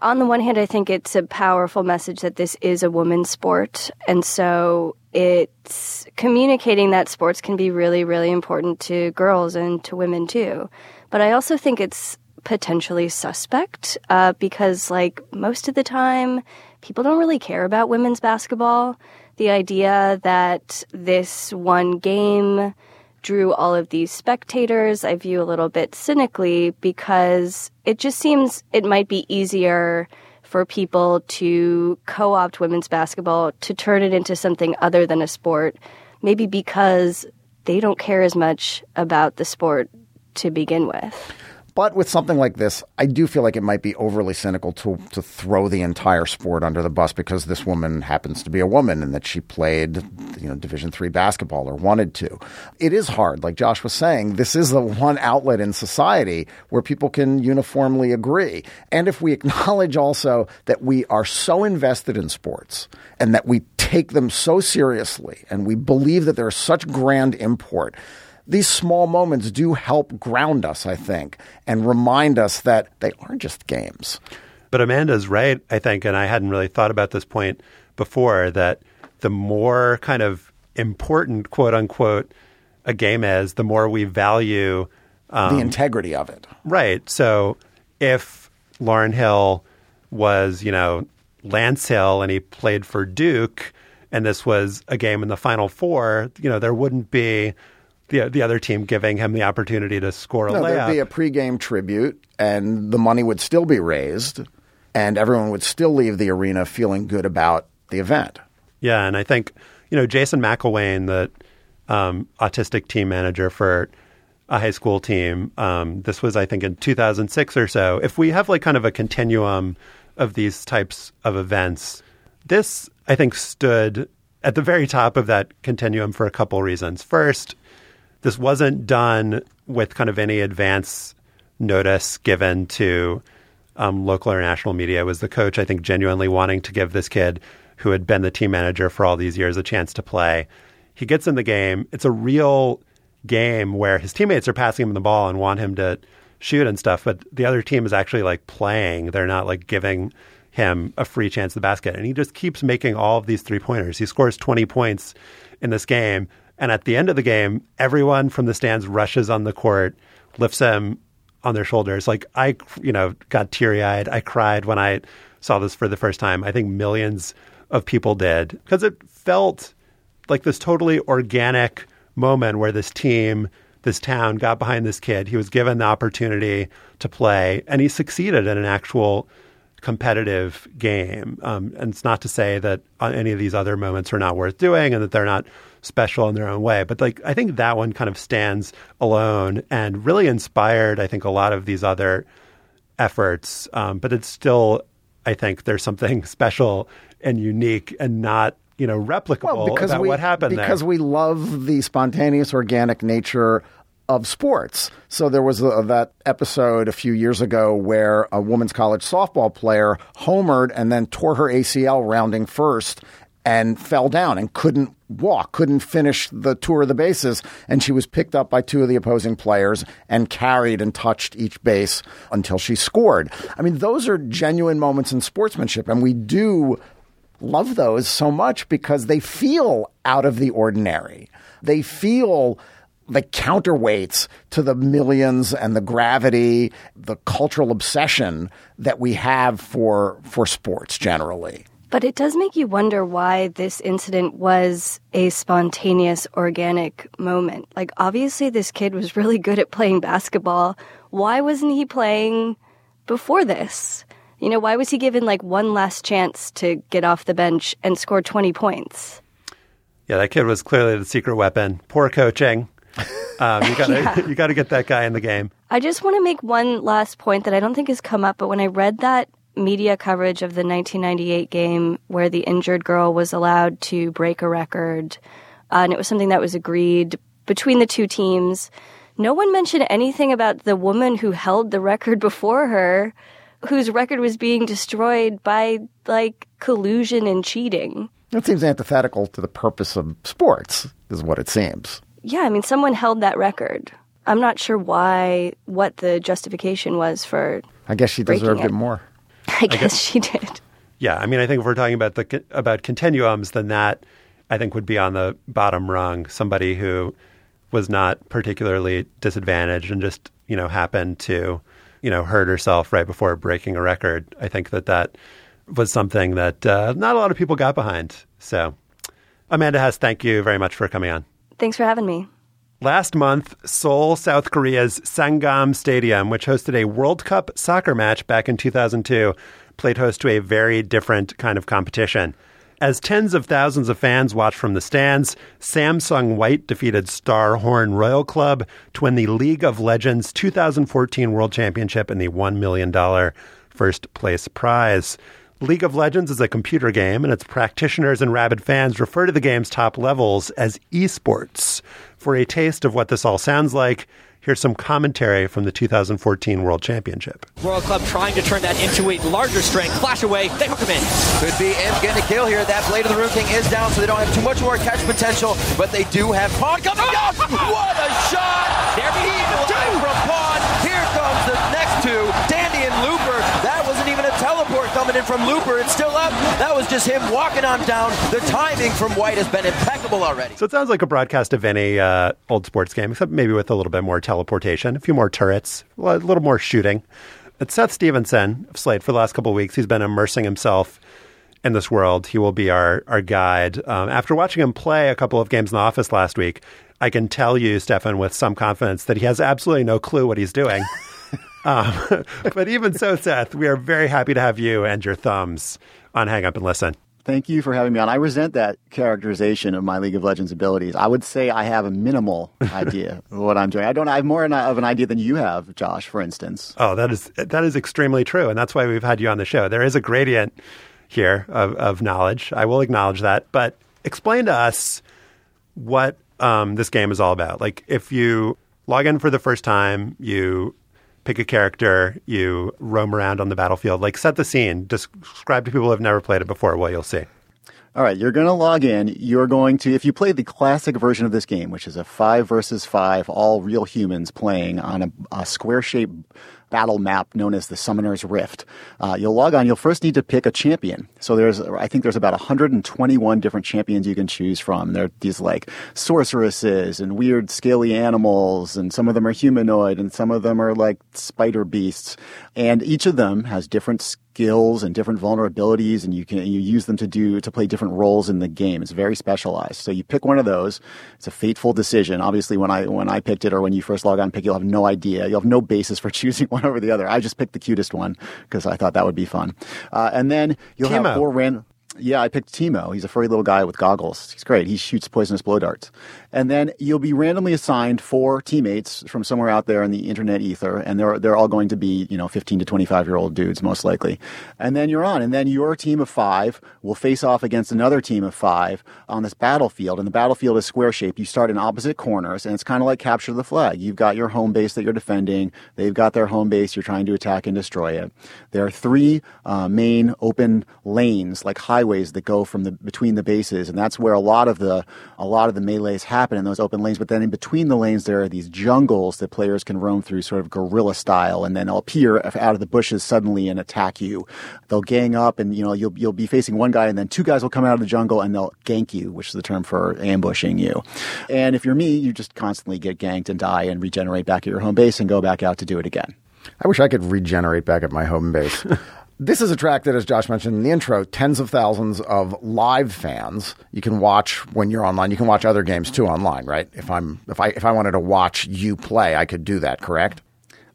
Speaker 8: on the one hand, I think it's a powerful message that this is a women's sport. And so it's communicating that sports can be really, really important to girls and to women too. But I also think it's potentially suspect uh, because, like, most of the time, people don't really care about women's basketball. The idea that this one game drew all of these spectators, I view a little bit cynically because it just seems it might be easier for people to co opt women's basketball to turn it into something other than a sport, maybe because they don't care as much about the sport to begin with.
Speaker 5: But with something like this, I do feel like it might be overly cynical to to throw the entire sport under the bus because this woman happens to be a woman and that she played, you know, Division three basketball or wanted to. It is hard, like Josh was saying. This is the one outlet in society where people can uniformly agree. And if we acknowledge also that we are so invested in sports and that we take them so seriously and we believe that they're such grand import these small moments do help ground us, I think, and remind us that they aren't just games.
Speaker 4: But Amanda's right, I think, and I hadn't really thought about this point before that the more kind of important, quote unquote, a game is, the more we value um,
Speaker 5: the integrity of it.
Speaker 4: Right. So if Lauren Hill was, you know, Lance Hill and he played for Duke and this was a game in the Final Four, you know, there wouldn't be the the other team giving him the opportunity to score a
Speaker 5: No,
Speaker 4: layup.
Speaker 5: there'd be a pregame tribute, and the money would still be raised, and everyone would still leave the arena feeling good about the event.
Speaker 4: Yeah, and I think you know Jason McElwain, the um, autistic team manager for a high school team. Um, this was, I think, in 2006 or so. If we have like kind of a continuum of these types of events, this I think stood at the very top of that continuum for a couple reasons. First, this wasn't done with kind of any advance notice given to um, local or national media. It was the coach, I think, genuinely wanting to give this kid who had been the team manager for all these years a chance to play? He gets in the game. It's a real game where his teammates are passing him the ball and want him to shoot and stuff, but the other team is actually like playing. They're not like giving him a free chance at the basket. And he just keeps making all of these three pointers. He scores 20 points in this game. And at the end of the game, everyone from the stands rushes on the court, lifts him on their shoulders. Like I, you know, got teary eyed. I cried when I saw this for the first time. I think millions of people did because it felt like this totally organic moment where this team, this town got behind this kid. He was given the opportunity to play and he succeeded in an actual competitive game. Um, and it's not to say that any of these other moments are not worth doing and that they're not special in their own way. But like I think that one kind of stands alone and really inspired. I think a lot of these other efforts. Um, but it's still, I think, there's something [LAUGHS] special and unique and not you know replicable
Speaker 5: well, because
Speaker 4: about
Speaker 5: we,
Speaker 4: what happened
Speaker 5: because
Speaker 4: there.
Speaker 5: we love the spontaneous, organic nature of sports. So there was a, that episode a few years ago where a women's college softball player homered and then tore her ACL rounding first and fell down and couldn't walk, couldn't finish the tour of the bases. And she was picked up by two of the opposing players and carried and touched each base until she scored. I mean, those are genuine moments in sportsmanship. And we do love those so much because they feel out of the ordinary. They feel the counterweights to the millions and the gravity, the cultural obsession that we have for for sports generally.
Speaker 8: But it does make you wonder why this incident was a spontaneous, organic moment. Like, obviously, this kid was really good at playing basketball. Why wasn't he playing before this? You know, why was he given like one last chance to get off the bench and score 20 points?
Speaker 4: Yeah, that kid was clearly the secret weapon. Poor coaching. [LAUGHS] Um, you got
Speaker 8: Yeah. [LAUGHS]
Speaker 4: you got to get that guy in the game.
Speaker 8: I just want to make one last point that I don't think has come up, but when I read that media coverage of the 1998 game where the injured girl was allowed to break a record, uh, and it was something that was agreed between the two teams, no one mentioned anything about the woman who held the record [LAUGHS] before her, whose record was being destroyed by like collusion and cheating.
Speaker 5: That seems antithetical to the purpose of sports, is what it seems.
Speaker 8: Yeah, I mean, someone held that record. I'm not sure why, what the justification was for.
Speaker 5: I guess she deserved it
Speaker 8: it
Speaker 5: more.
Speaker 8: I guess she did.
Speaker 4: Yeah, I mean, I think if we're talking about the about continuums, then that I think would be on the bottom rung. Somebody who was not particularly disadvantaged and just you know happened to you know hurt herself right before breaking a record. I think that that was something that uh, not a lot of people got behind. So, Amanda Hess, thank you very much for coming on.
Speaker 8: Thanks for having me.
Speaker 4: Last month, Seoul, South Korea's Sangam Stadium, which hosted a World Cup soccer match back in 2002, played host to a very different kind of competition. As tens of thousands of fans watched from the stands, Samsung White defeated Star Horn Royal Club to win the League of Legends 2014 World Championship and the $1 million first place prize. League of Legends is a computer game, and its practitioners and rabid fans refer to the game's top levels as esports. For a taste of what this all sounds like, here's some commentary from the 2014 World Championship.
Speaker 9: Royal Club trying to turn that into a larger strength. Flash away. They hook him in.
Speaker 10: Could be Imp getting a kill here. That Blade of the Ruined King is down, so they don't have too much more catch potential, but they do have Pawn coming down. What a shot!
Speaker 9: There he
Speaker 10: coming in from Looper. It's still up. That was just him walking on down. The timing from White has been impeccable already.
Speaker 4: So it sounds like a broadcast of any uh, old sports game, except maybe with a little bit more teleportation, a few more turrets, a little more shooting. It's Seth Stevenson of Slate for the last couple of weeks. He's been immersing himself in this world. He will be our, our guide. Um, after watching him play a couple of games in the office last week, I can tell you, Stefan, with some confidence that he has absolutely no clue what he's doing. [LAUGHS] um, [LAUGHS] but even so, Seth, we are very happy to have you and your thumbs on Hang Up and Listen.
Speaker 11: Thank you for having me on. I resent that characterization of my League of Legends abilities. I would say I have a minimal idea [LAUGHS] of what I'm doing. I don't. I have more of an idea than you have, Josh. For instance.
Speaker 4: Oh, that is that is extremely true, and that's why we've had you on the show. There is a gradient here of, of knowledge. I will acknowledge that, but explain to us what um, this game is all about. Like, if you log in for the first time, you pick a character, you roam around on the battlefield, like set the scene, describe to people who have never played it before what you'll see.
Speaker 11: All right, you're going to log in. You're going to, if you play the classic version of this game, which is a five versus five, all real humans playing on a, a square shaped battle map known as the Summoner's Rift. Uh, you'll log on. You'll first need to pick a champion. So there's, I think there's about 121 different champions you can choose from. There are these like sorceresses and weird scaly animals, and some of them are humanoid, and some of them are like spider beasts. And each of them has different skills and different vulnerabilities, and you can you use them to do to play different roles in the game. It's very specialized. So you pick one of those. It's a fateful decision. Obviously, when I when I picked it, or when you first log on, pick, you'll have no idea. You'll have no basis for [LAUGHS] choosing one over the other. I just picked the cutest one because I thought that would be fun. Uh, and then you'll
Speaker 4: Teemo.
Speaker 11: have four random. Yeah, I picked Teemo. He's a furry little guy with goggles. He's great. He shoots poisonous blow darts. And then you'll be randomly assigned four teammates from somewhere out there in the internet ether, and they're they're all going to be you know 15 to 25 year old dudes most likely. And then you're on, and then your team of five will face off against another team of five on this battlefield. And the battlefield is square shaped. You start in opposite corners, and it's kind of like capture the flag. You've got your home base that you're defending. They've got their home base. You're trying to attack and destroy it. There are three uh, main open lanes, like highways, that go from the between the bases, and that's where a lot of the a lot of the melees happen in those open lanes. But then in between the lanes, there are these jungles that players can roam through, sort of guerrilla style, and then they'll appear out of the bushes suddenly and attack you. They'll gang up, and you know you'll you'll be facing one guy, and then two guys will come out of the jungle and they'll gank you, which is the term for ambushing you. And if you're me, you just constantly get ganked and die and regenerate back at your home base and go back out to do it again.
Speaker 5: I wish I could regenerate back at my home base. [LAUGHS] this is a track that, as Josh mentioned in the intro, tens of thousands of live fans. You can watch when you're online. You can watch other games too online, right? If I'm if I if I wanted to watch you play, I could do that. Correct?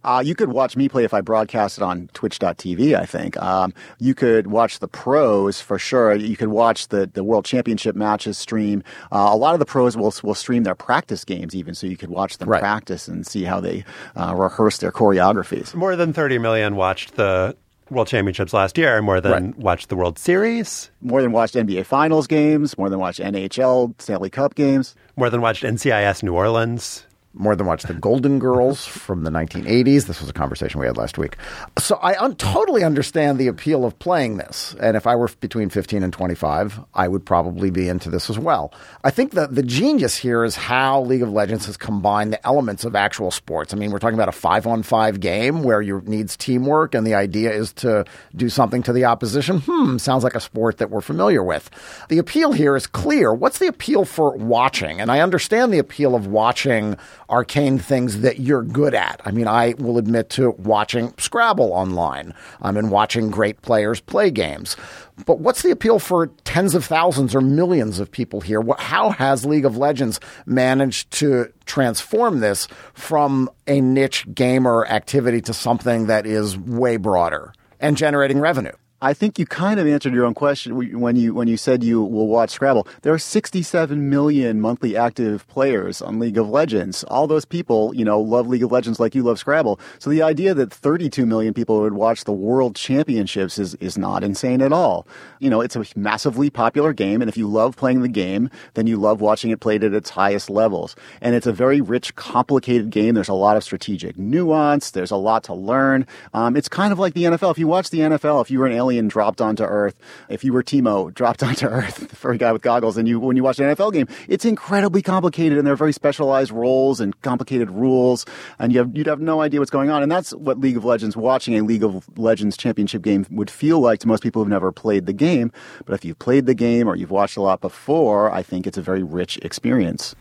Speaker 11: Uh, you could watch me play if I broadcast it on twitch.tv, I think. Um, you could watch the pros for sure. You could watch the, the world championship matches stream. Uh, a lot of the pros will, will stream their practice games even, so you could watch them
Speaker 5: Right.
Speaker 11: practice and see how they uh, rehearse their choreographies.
Speaker 4: More than 30 million watched the World Championships last year, more than watched the World Series,
Speaker 11: More than watched NBA Finals games, more than watched NHL Stanley Cup games.
Speaker 4: more than watched NCIS New Orleans.
Speaker 5: More than watch the Golden Girls from the 1980s. This was a conversation we had last week. So I un- totally understand the appeal of playing this. And if I were between 15 and 25, I would probably be into this as well. I think that the genius here is how League of Legends has combined the elements of actual sports. I mean, we're talking about a five on five game where you needs teamwork, and the idea is to do something to the opposition. Hmm, sounds like a sport that we're familiar with. The appeal here is clear. What's the appeal for watching? And I understand the appeal of watching arcane things that you're good at. I mean, I will admit to watching Scrabble online. I'm in watching great players play games. But what's the appeal for tens of thousands or millions of people here? How has League of Legends managed to transform this from a niche gamer activity to something that is way broader and generating revenue?
Speaker 11: I think you kind of answered your own question when you when you said you will watch Scrabble. There are 67 million monthly active players on League of Legends. All those people, you know, love League of Legends like you love Scrabble. So the idea that 32 million people would watch the World Championships is is not insane at all. You know, it's a massively popular game, and if you love playing the game, then you love watching it played at its highest levels. And it's a very rich, complicated game. There's a lot of strategic nuance. There's a lot to learn. Um, it's kind of like the NFL. If you watch the NFL, if you were an alien dropped onto Earth, if you were Teemo dropped [LAUGHS] onto Earth, the furry guy with goggles, and you when you watch an NFL game, it's incredibly complicated, and there are very specialized roles and complicated rules, and you have you'd have no idea what's going on. And that's what League of Legends, watching a League of Legends championship game, would feel like to most people who've never played the game. But if you've played the game or you've watched a lot before, I think it's a very rich experience.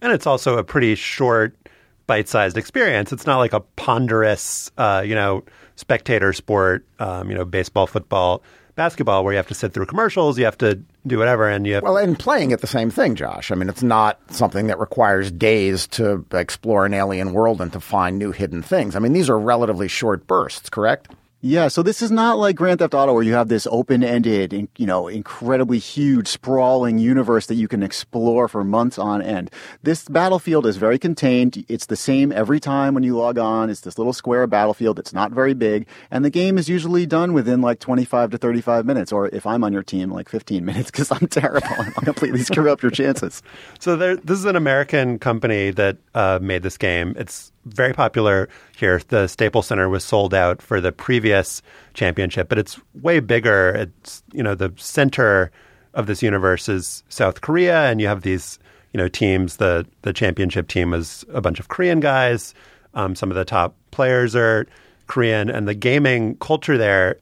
Speaker 4: And it's also a pretty short, bite sized experience. It's not like a ponderous, uh, you know, spectator sport, um, you know, baseball, football, basketball, where you have to sit through commercials, you have to do whatever, and you have.
Speaker 5: Well, and playing it the same thing, Josh. I mean, it's not something that requires days to explore an alien world and to find new hidden things. I mean, these are relatively short bursts, correct?
Speaker 11: Yeah, so this is not like Grand Theft Auto where you have this open-ended, you know, incredibly huge, sprawling universe that you can explore for months on end. This battlefield is very contained. It's the same every time when you log on. It's this little square battlefield. It's not very big, and the game is usually done within like 25 to 35 minutes, or if I'm on your team, like 15 [LAUGHS] minutes because I'm terrible and I'll completely screw up your chances.
Speaker 4: So there, this is an American company that uh, made this game. It's very popular here. The Staples Center was sold out for the previous championship, but it's way bigger. It's you know the center of this universe is South Korea, and you have these you know teams. The the championship team is a bunch of Korean guys. Um, some of the top players are Korean, and the gaming culture there.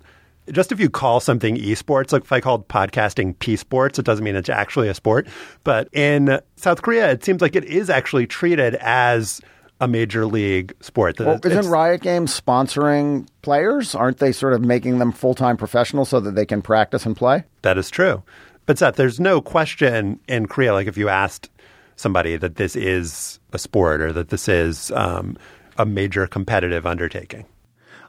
Speaker 4: Just if you call something esports, like if I called podcasting P sports, it doesn't mean it's actually a sport. But in South Korea, it seems like it is actually treated as a major league sport.
Speaker 5: Well, isn't Riot Games sponsoring players? Aren't they sort of making them full time professionals so that they can practice and play?
Speaker 4: That is true. But Seth, there's no question in Korea, like if you asked somebody that this is a sport or that this is um, a major competitive undertaking.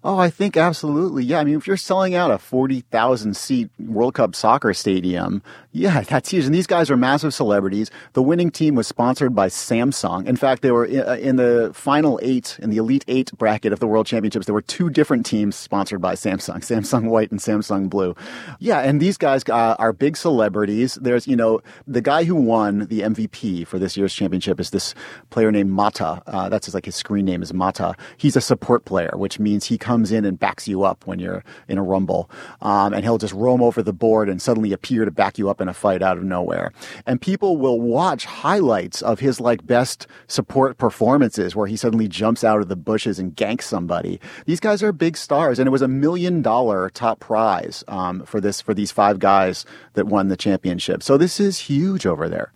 Speaker 11: Oh, I think absolutely. Yeah. I mean, if you're selling out a 40,000 seat World Cup soccer stadium, yeah, [LAUGHS] that's huge. And these guys are massive celebrities. The winning team was sponsored by Samsung. In fact, they were in the final eight, in the Elite Eight bracket of the World Championships, there were two different teams sponsored by Samsung, [LAUGHS] Samsung White and Samsung Blue. Yeah. And these guys uh, are big celebrities. There's, you know, the guy who won the MVP for this year's championship is this player named Mata. Uh, that's his, like his screen name is Mata. He's a support player, which means he comes in and backs you up when you're in a rumble. Um, and he'll just roam over the board and suddenly appear to back you up in a fight out of nowhere. And people will watch highlights of his like best support performances where he suddenly jumps out of the bushes and ganks somebody. These guys are big stars, and it was a million dollar top prize um, for this for these five guys that won the championship. So this is huge over there.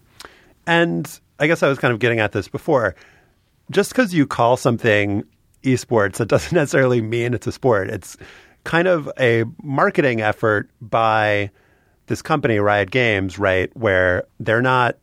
Speaker 4: And I guess I was kind of getting at this before. Just because you call something esports, it doesn't [LAUGHS] necessarily mean it's a sport. It's kind of a marketing effort by this company, Riot Games, right, where they're not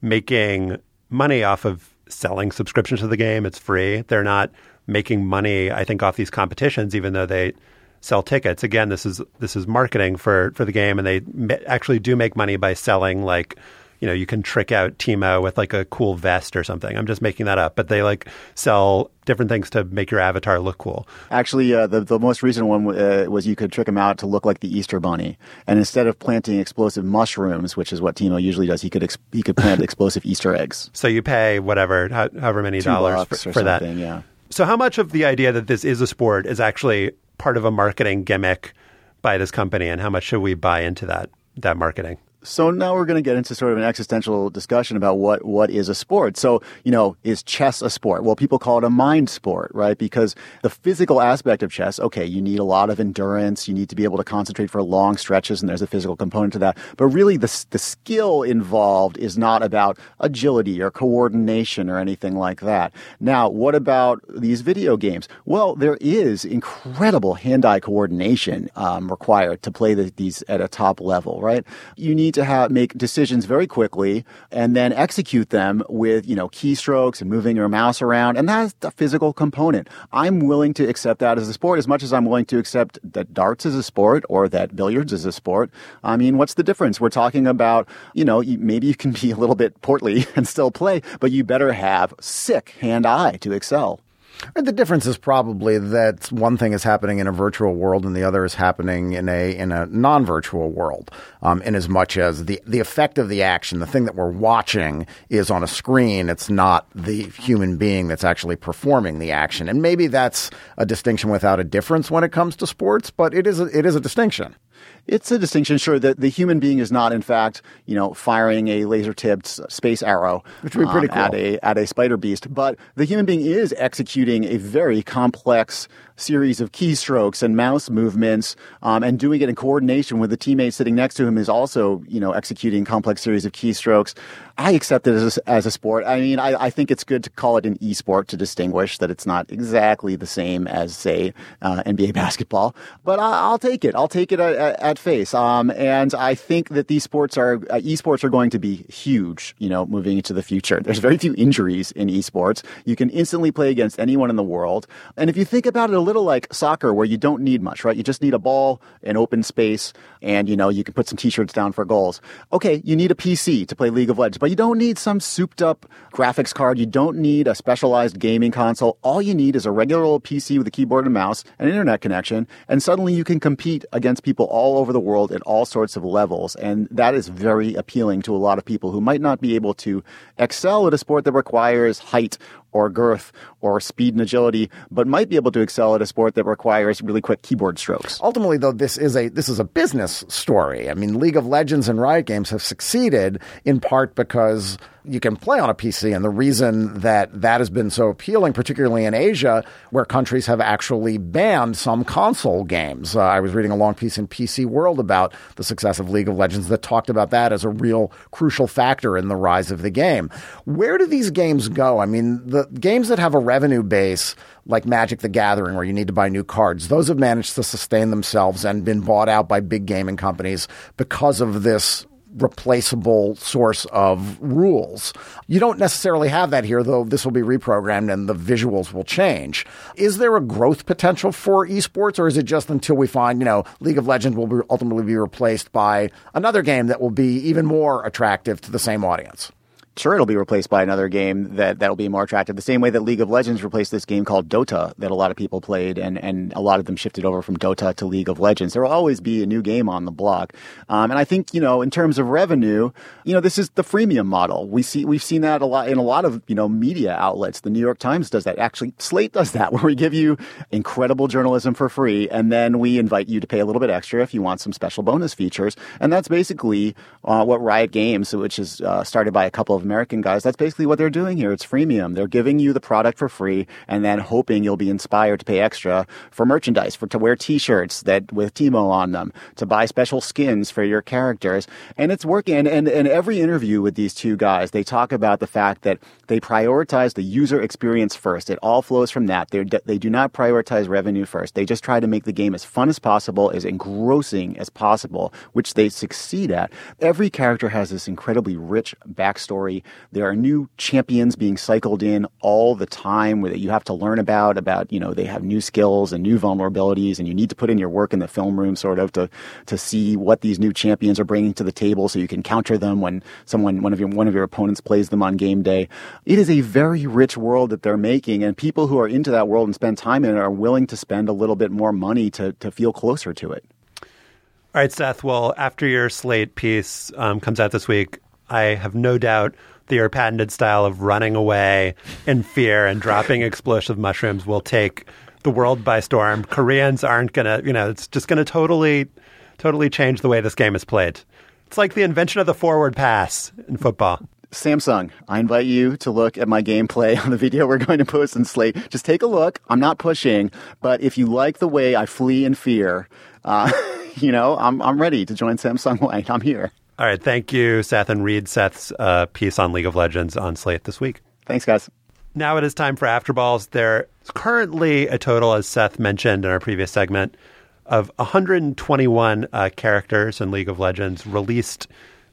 Speaker 4: making money off of selling subscriptions to the game. It's free. They're not making money, I think, off these competitions, even though they sell tickets. Again, this is this is marketing for for the game, and they actually do make money by selling like you know, you can trick out Teemo with like a cool vest or something. I'm just making that up, but they like sell different things to make your avatar look cool.
Speaker 11: Actually, uh, the the most recent one uh, was you could trick him out to look like the Easter Bunny, and instead of planting explosive mushrooms, which is what Teemo usually does, he could ex- he could plant [LAUGHS] explosive Easter eggs.
Speaker 4: So you pay whatever, however many
Speaker 11: Two
Speaker 4: dollars for, for that.
Speaker 11: Yeah.
Speaker 4: So how much of the idea that this is a sport is actually part of a marketing gimmick by this company, and how much should we buy into that that marketing?
Speaker 11: So now we're going to get into sort of an existential discussion about what, what is a sport. So, you know, is chess a sport? Well, people call it a mind sport, right? Because the physical aspect of chess, okay, you need a lot of endurance. You need to be able to concentrate for long stretches, and there's a physical component to that. But really, the, the skill involved is not about agility or coordination or anything like that. Now, what about these video games? Well, there is incredible hand-eye coordination um, required to play the, these at a top level, right? You need to have, make decisions very quickly and then execute them with, you know, keystrokes and moving your mouse around. And that's the physical component. I'm willing to accept that as a sport as much as I'm willing to accept that darts is a sport or that billiards is a sport. I mean, what's the difference? We're talking about, you know, maybe you can be a little bit portly [LAUGHS] and still play, but you better have sick hand eye to excel.
Speaker 5: The difference is probably that one thing is happening in a virtual world and the other is happening in a in a non-virtual world. Um, in as much as the the effect of the action, the thing that we're watching is on a screen, it's not the human being that's actually performing the action. And maybe that's a distinction without a difference when it comes to sports, but it is a, it is a distinction.
Speaker 11: It's a distinction, sure, that the human being is not, in fact, you know, firing a laser-tipped space arrow,
Speaker 5: which would be pretty
Speaker 11: um,
Speaker 5: cool.
Speaker 11: at a at a spider beast. But the human being is executing a very complex series of keystrokes and mouse movements, um, and doing it in coordination with the teammate sitting next to him is also, you know, executing complex series of keystrokes. I accept it as a, as a sport. I mean, I, I think it's good to call it an e-sport to distinguish that it's not exactly the same as, say, uh, NBA [LAUGHS] basketball. But I, I'll take it. I'll take it uh, at, face. Um, and I think that these sports are uh, esports are going to be huge. You know, moving into the future. There's very few injuries in esports. You can instantly play against anyone in the world. And if you think about it a little like soccer, where you don't need much, right? You just need a ball, an open space, and you know you can put some t-shirts down for goals. Okay, you need a PC to play League of Legends, but you don't need some souped up graphics card. You don't need a specialized gaming console. All you need is a regular old PC with a keyboard and mouse, an internet connection, and suddenly you can compete against people all over the world at all sorts of levels. And that is very appealing to a lot of people who might not be able to excel at a sport that requires height or girth or speed and agility, but might be able to excel at a sport that requires really quick keyboard strokes.
Speaker 5: Ultimately, though, this is a this is a business story. I mean, League of Legends and Riot Games have succeeded in part because you can play on a PC, and the reason that that has been so appealing, particularly in Asia, where countries have actually banned some console games. Uh, I was reading a long piece in PC World about the success of League of Legends that talked about that as a real crucial factor in the rise of the game. Where do these games go? I mean, the games that have a revenue base like Magic the Gathering, where you need to buy new cards, those have managed to sustain themselves and been bought out by big gaming companies because of this replaceable source of rules. You don't necessarily have that here, though this will be reprogrammed and the visuals will change. Is there a growth potential for esports, or is it just until we find, you know, League of Legends will be ultimately be replaced by another game that will be even more attractive to the same audience?
Speaker 11: Sure it'll be replaced by another game that that'll be more attractive. The same way that League of Legends replaced this game called Dota that a lot of people played, and and a lot of them shifted over from Dota to League of Legends. There will always be a new game on the block, um, and I think you know in terms of revenue, you know this is the freemium model. We see we've seen that a lot in a lot of you know media outlets. The New York Times does that. Actually, Slate does that, [LAUGHS] where we give you incredible journalism for free, and then we invite you to pay a little bit extra if you want some special bonus features. And that's basically uh, what Riot Games, which is uh, started by a couple of American guys, that's basically what they're doing here. It's freemium. They're giving you the product for free and then hoping you'll be inspired to pay extra for merchandise, for to wear t-shirts that with Teemo on them, to buy special skins for your characters. And it's working. And, and every interview with these two guys, they talk about the fact that they prioritize the user experience first. It all flows from that. They're, they do not prioritize revenue first. They just try to make the game as fun as possible, as engrossing as possible, which they succeed at. Every character has this incredibly rich backstory. There are new champions being cycled in all the time that you have to learn about, about, you know, they have new skills and new vulnerabilities and you need to put in your work in the film room sort of to, to see what these new champions are bringing to the table so you can counter them when someone, one of your, one of your opponents plays them on game day. It is a very rich world that they're making and people who are into that world and spend time in it are willing to spend a little bit more money to, to feel closer to it.
Speaker 4: All right, Seth. Well, after your slate piece um, comes out this week, I have no doubt your patented style of running away in fear and dropping explosive mushrooms will take the world by storm. Koreans aren't gonna, you know, it's just gonna totally, totally change the way this game is played. It's like the invention of the forward pass in football.
Speaker 11: Samsung, I invite you to look at my gameplay [LAUGHS] on the video we're going to post in Slate. Just take a look. I'm not pushing, but if you like the way I flee in fear, uh, [LAUGHS] you know, I'm I'm ready to join Samsung White. I'm here.
Speaker 4: All right. Thank you, Seth, and read Seth's uh, piece on League of Legends on Slate this week.
Speaker 11: Thanks, guys.
Speaker 4: Now it is time for Afterballs. There's currently a total, as Seth mentioned in our previous segment, of 121 uh, characters in League of Legends released.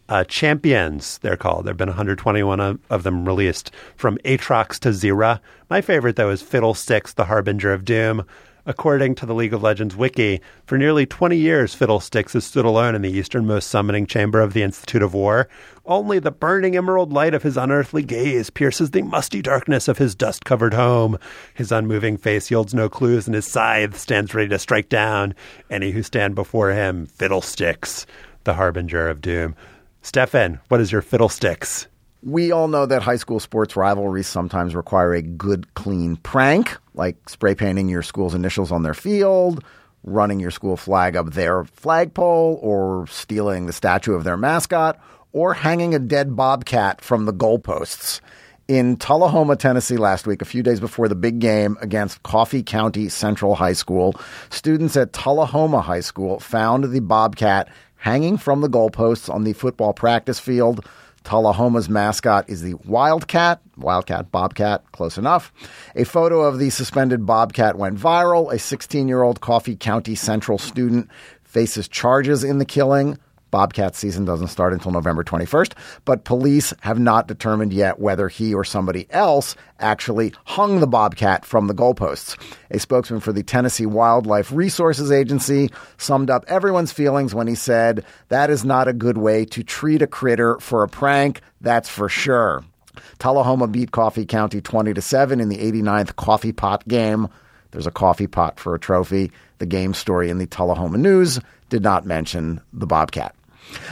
Speaker 4: Uh, champions, they're called. There have been 121 of, of, them released from Aatrox to Xayah. My favorite, though, is Fiddlesticks, the Harbinger of Doom. According to the League of Legends wiki, for nearly 20 years, Fiddlesticks has stood alone in the easternmost summoning chamber of the Institute of War. Only the burning emerald light of his unearthly gaze pierces the musty darkness of his dust covered home. His unmoving face yields no clues, and his scythe stands ready to strike down any who stand before him. Fiddlesticks, the harbinger of doom. Stefan, what is your fiddlesticks?
Speaker 5: We all know that high school sports rivalries sometimes require a good, clean prank, like spray painting your school's initials on their field, running your school flag up their flagpole, or stealing the statue of their mascot, or hanging a dead bobcat from the goalposts. In Tullahoma, Tennessee last week, a few days before the big game against Coffee County Central High School, students at Tullahoma High School found the bobcat hanging from the goalposts on the football practice field. Tullahoma's mascot is the Wildcat. Wildcat, Bobcat, close enough. A photo of the suspended Bobcat went viral. A 16 year old Coffee County Central student faces charges in the killing. Bobcat season doesn't start until November 21st, but police have not determined yet whether he or somebody else actually hung the bobcat from the goalposts. A spokesman for the Tennessee Wildlife Resources Agency summed up everyone's feelings when he said, That is not a good way to treat a critter for a prank, that's for sure. Tullahoma beat Coffee County 20 to 7 in the 89th Coffee Pot game. There's a coffee pot for a trophy. The game story in the Tullahoma News did not mention the Bobcat.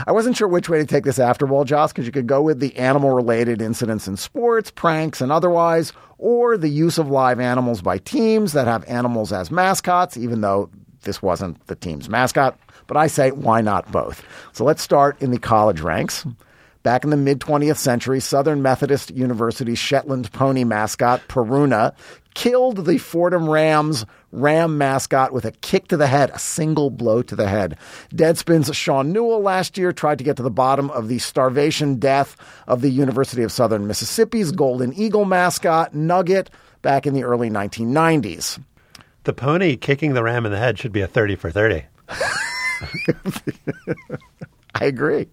Speaker 5: I wasn't sure which way to take this after all, Josh, because you could go with the animal related incidents in sports, pranks, and otherwise, or the use of live animals by teams that have animals as mascots, even though this wasn't the team's mascot. But I say, why not both? So let's start in the college ranks. Back in the mid 20th century, Southern Methodist University Shetland pony mascot Peruna killed the Fordham Rams Ram mascot with a kick to the head, a single blow to the head. Deadspin's Sean Newell last year tried to get to the bottom of the starvation death of the University of Southern Mississippi's Golden Eagle mascot Nugget back in the early 1990s.
Speaker 4: The pony kicking the ram in the head should be a 30 for 30. [LAUGHS]
Speaker 5: I agree.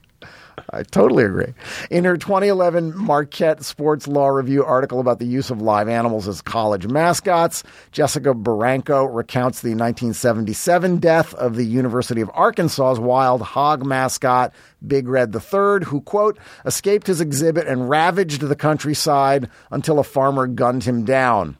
Speaker 5: I totally agree. In her 2011 Marquette Sports Law Review article about the use of live animals as college mascots, Jessica Barranco recounts the 1977 death of the University of Arkansas's wild hog mascot, Big Red III, who, quote, escaped his exhibit and ravaged the countryside until a farmer gunned him down.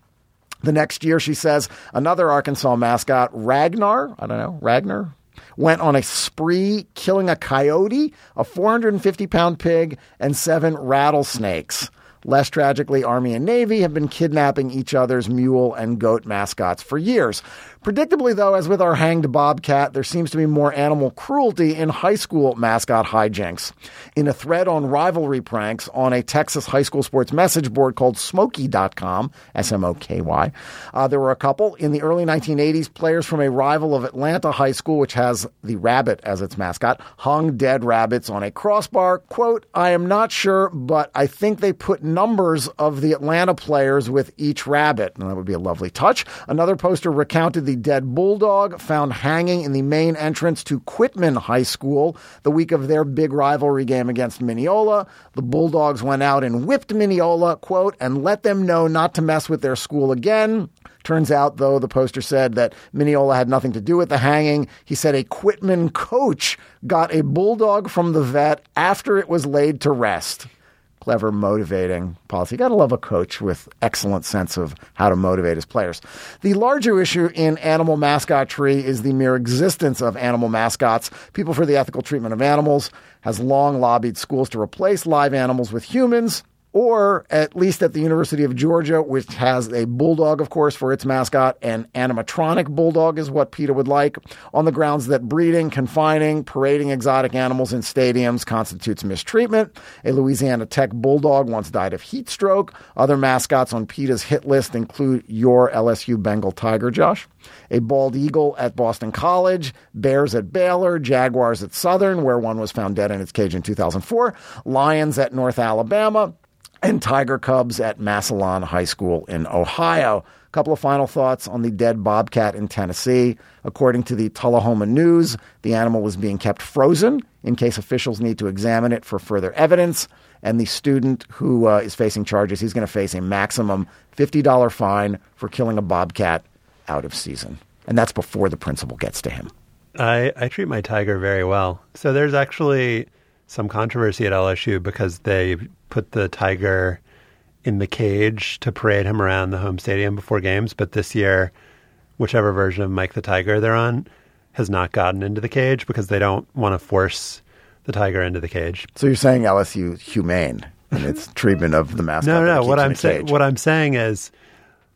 Speaker 5: The next year, she says, another Arkansas mascot, Ragnar, I don't know, Ragnar, went on a spree killing a coyote, a 450 pound pig, and seven rattlesnakes. Less tragically, Army and Navy have been kidnapping each other's mule and goat mascots for years. Predictably, though, as with our hanged bobcat, there seems to be more animal cruelty in high school mascot hijinks. In a thread on rivalry pranks on a Texas high school sports message board called Smoky.com, S M O K Y, uh, there were a couple. In the early 1980s, players from a rival of Atlanta High School, which has the rabbit as its mascot, hung dead rabbits on a crossbar. Quote, I am not sure, but I think they put numbers of the Atlanta players with each rabbit. And that would be a lovely touch. Another poster recounted the dead bulldog found hanging in the main entrance to Quitman High School the week of their big rivalry game against Mineola. The Bulldogs went out and whipped Mineola, quote, and let them know not to mess with their school again. Turns out, though, the poster said that Mineola had nothing to do with the hanging. He said a Quitman coach got a bulldog from the vet after it was laid to rest clever, motivating policy. You got to love a coach with excellent sense of how to motivate his players. The larger issue in animal mascotry is the mere existence of animal mascots. People for the Ethical Treatment of Animals has long lobbied schools to replace live animals with humans or at least at the University of Georgia, which has a bulldog, of course, for its mascot. An animatronic bulldog is what PETA would like, on the grounds that breeding, confining, parading exotic animals in stadiums constitutes mistreatment. A Louisiana Tech bulldog once died of heat stroke. Other mascots on PETA's hit list include your LSU Bengal Tiger, Josh, a bald eagle at Boston College, bears at Baylor, jaguars at Southern, where one was found dead in its cage in 2004, lions at North Alabama, and Tiger Cubs at Massillon High School in Ohio. A couple of final thoughts on the dead bobcat in Tennessee. According to the Tullahoma News, the animal was being kept frozen in case officials need to examine it for further evidence. And the student who uh, is facing charges, he's going to face a maximum $50 fine for killing a bobcat out of season. And that's before the principal gets to him.
Speaker 4: I, I treat my tiger very well. So there's actually some controversy at LSU because they put the tiger in the cage to parade him around the home stadium before games. But this year, whichever version of Mike the Tiger they're on has not gotten into the cage because they don't want to force the tiger into the cage.
Speaker 5: So you're saying LSU humane in its [LAUGHS] treatment of the mascot?
Speaker 4: No, no. What I'm saying, what I'm saying is,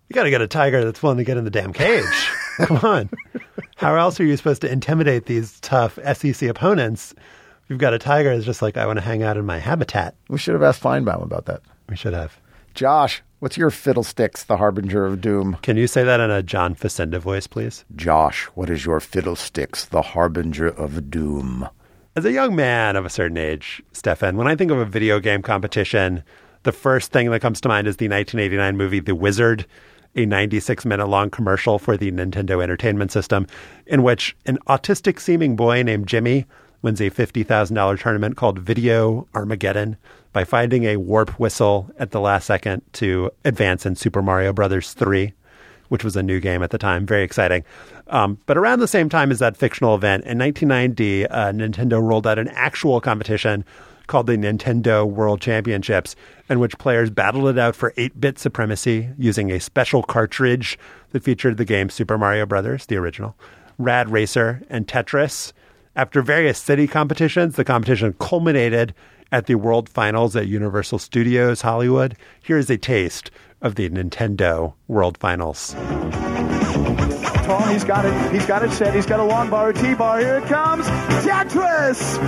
Speaker 4: you got to get a tiger that's willing to get in the damn cage. [LAUGHS] Come on. How else are you supposed to intimidate these tough SEC opponents? You've got a tiger that's just like, I want to hang out in my habitat.
Speaker 5: We should have asked Finebaum about that.
Speaker 4: We should have.
Speaker 5: Josh, what's your fiddlesticks, the harbinger of doom?
Speaker 4: Can you say that in a John Facenda voice, please?
Speaker 5: Josh, what is your fiddlesticks, the harbinger of doom?
Speaker 4: As a young man of a certain age, Stefan, when I think of a video game competition, the first thing that comes to mind is the 1989 movie The Wizard, a 96 minute long commercial for the Nintendo Entertainment System, in which an autistic seeming boy named Jimmy wins a $50,000 tournament called Video Armageddon by finding a warp whistle at the last second to advance in Super Mario Brothers 3, which was a new game at the time. Very exciting. Um, but around the same time as that fictional event, in 1990, uh, Nintendo rolled out an actual competition called the Nintendo World Championships, in which players battled it out for 8 bit supremacy using a special cartridge that featured the game Super Mario Brothers, the original, Rad Racer, and Tetris. After various city competitions, the competition culminated at the World Finals at Universal Studios Hollywood. Here's a taste of the Nintendo World Finals.
Speaker 12: Tall, he's got it. He's got it set. He's got a long bar, a T-bar. Here it comes. Tetris.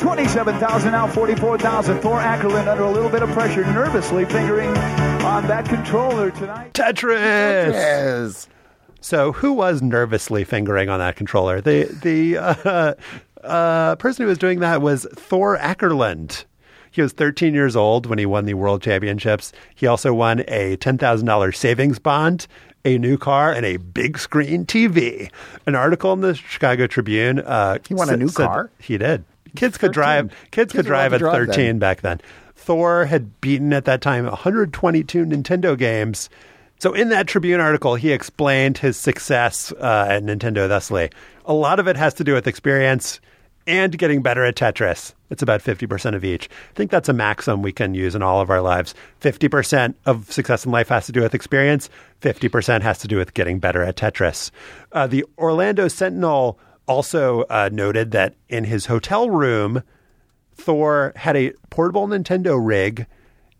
Speaker 12: 27,000 now 44,000. Thor Aackerlund under a little bit of pressure, nervously fingering on that controller tonight.
Speaker 4: Tetris.
Speaker 5: Yes.
Speaker 4: So, who was nervously fingering on that controller? The the uh, [LAUGHS] uh, person who was doing that was Thor Aackerlund. He was 13 years old when he won the World Championships. He also won a $10,000 savings bond, a new car, and a big screen TV. An article in the Chicago Tribune. Uh,
Speaker 5: He won a new
Speaker 4: said
Speaker 5: car?
Speaker 4: He did. Kids could drive. Kids, could
Speaker 5: Kids allowed
Speaker 4: drive at
Speaker 5: drive
Speaker 4: 13
Speaker 5: then.
Speaker 4: back then. Thor had beaten at that time 122 Nintendo games. So in that Tribune article, he explained his success uh, at Nintendo thusly. A lot of it has to do with experience and getting better at Tetris. It's about 50% of each. I think that's a maxim we can use in all of our lives. 50% of success in life has to do with experience, 50% has to do with getting better at Tetris. Uh, the Orlando Sentinel also uh, noted that in his hotel room, Thor had a portable Nintendo rig,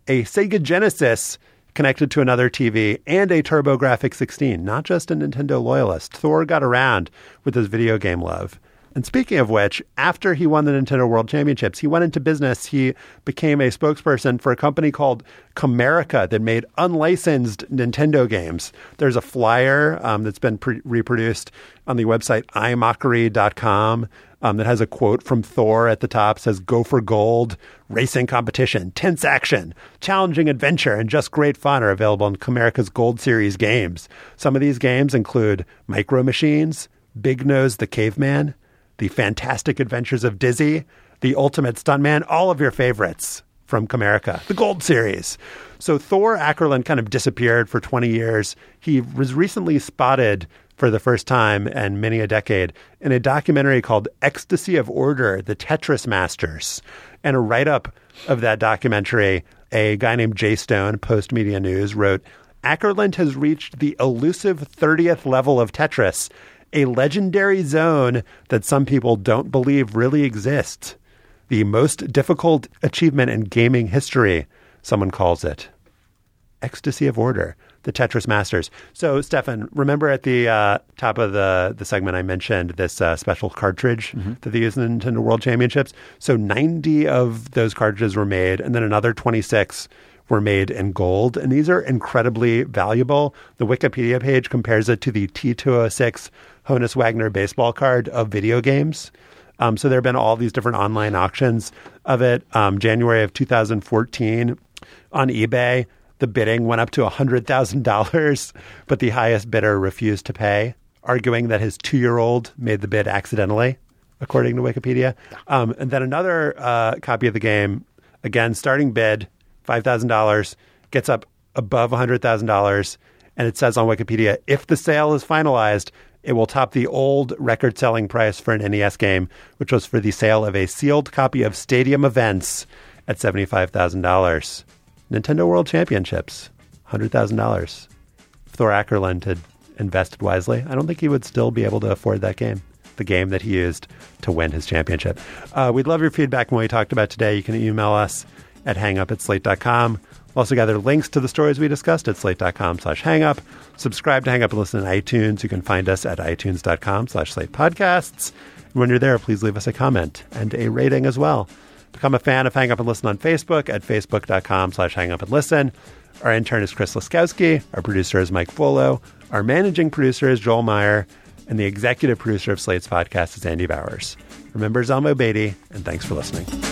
Speaker 4: a Sega Genesis connected to another TV, and a TurboGrafx 16. Not just a Nintendo loyalist. Thor got around with his video game love. And speaking of which, after he won the Nintendo World Championships, he went into business. He became a spokesperson for a company called Camerica that made unlicensed Nintendo games. There's a flyer um, that's been pre- reproduced on the website imockery.com um, that has a quote from Thor at the top says, Go for gold, racing competition, tense action, challenging adventure, and just great fun are available in Camerica's Gold Series games. Some of these games include Micro Machines, Big Nose the Caveman, The Fantastic Adventures of Dizzy, The Ultimate Stuntman, all of your favorites from Camerica, the Gold Series. So Thor Aackerlund kind of disappeared for 20 years. He was recently spotted for the first time in many a decade in a documentary called Ecstasy of Order, The Tetris Masters. And a write up of that documentary, a guy named Jay Stone, Post Media News, wrote Aackerlund has reached the elusive 30th level of Tetris, a legendary zone that some people don't believe really exists. The most difficult achievement in gaming history, someone calls it. Ecstasy of Order, the Tetris Masters. So, Stefan, remember at the uh, top of the, the segment I mentioned this uh, special cartridge that they use in the Nintendo World Championships? So, 90 of those cartridges were made, and then another 26 were made in gold. And these are incredibly valuable. The Wikipedia page compares it to the T206 Honus Wagner baseball card of video games. Um, so there have been all these different online auctions of it. Um, January of 2014 on eBay, the bidding went up to $100,000, but the highest bidder refused to pay, arguing that his two year old made the bid accidentally, according to Wikipedia. Um, and then another uh, copy of the game, again, starting bid $5,000, gets up above $100,000. And it says on Wikipedia if the sale is finalized, it will top the old record selling price for an NES game, which was for the sale of a sealed copy of Stadium Events at $75,000. Nintendo World Championships, $100,000. If Thor Aackerlund had invested wisely, I don't think he would still be able to afford that game, the game that he used to win his championship. Uh, we'd love your feedback on what we talked about today. You can email us at hangup at slate.com. Also gather links to the stories we discussed at slate.com slash hangup. Subscribe to Hang Up and listen to iTunes. You can find us at itunes.com slash slate podcasts. When you're there, please leave us a comment and a rating as well. Become a fan of Hang Up and Listen on Facebook at facebook.com slash hang up and listen. Our intern is Chris Laskowski. Our producer is Mike Vuolo. Our managing producer is Joel Meyer. And the executive producer of Slate's podcast is Andy Bowers. Remember Zelmo Beatty, and thanks for listening.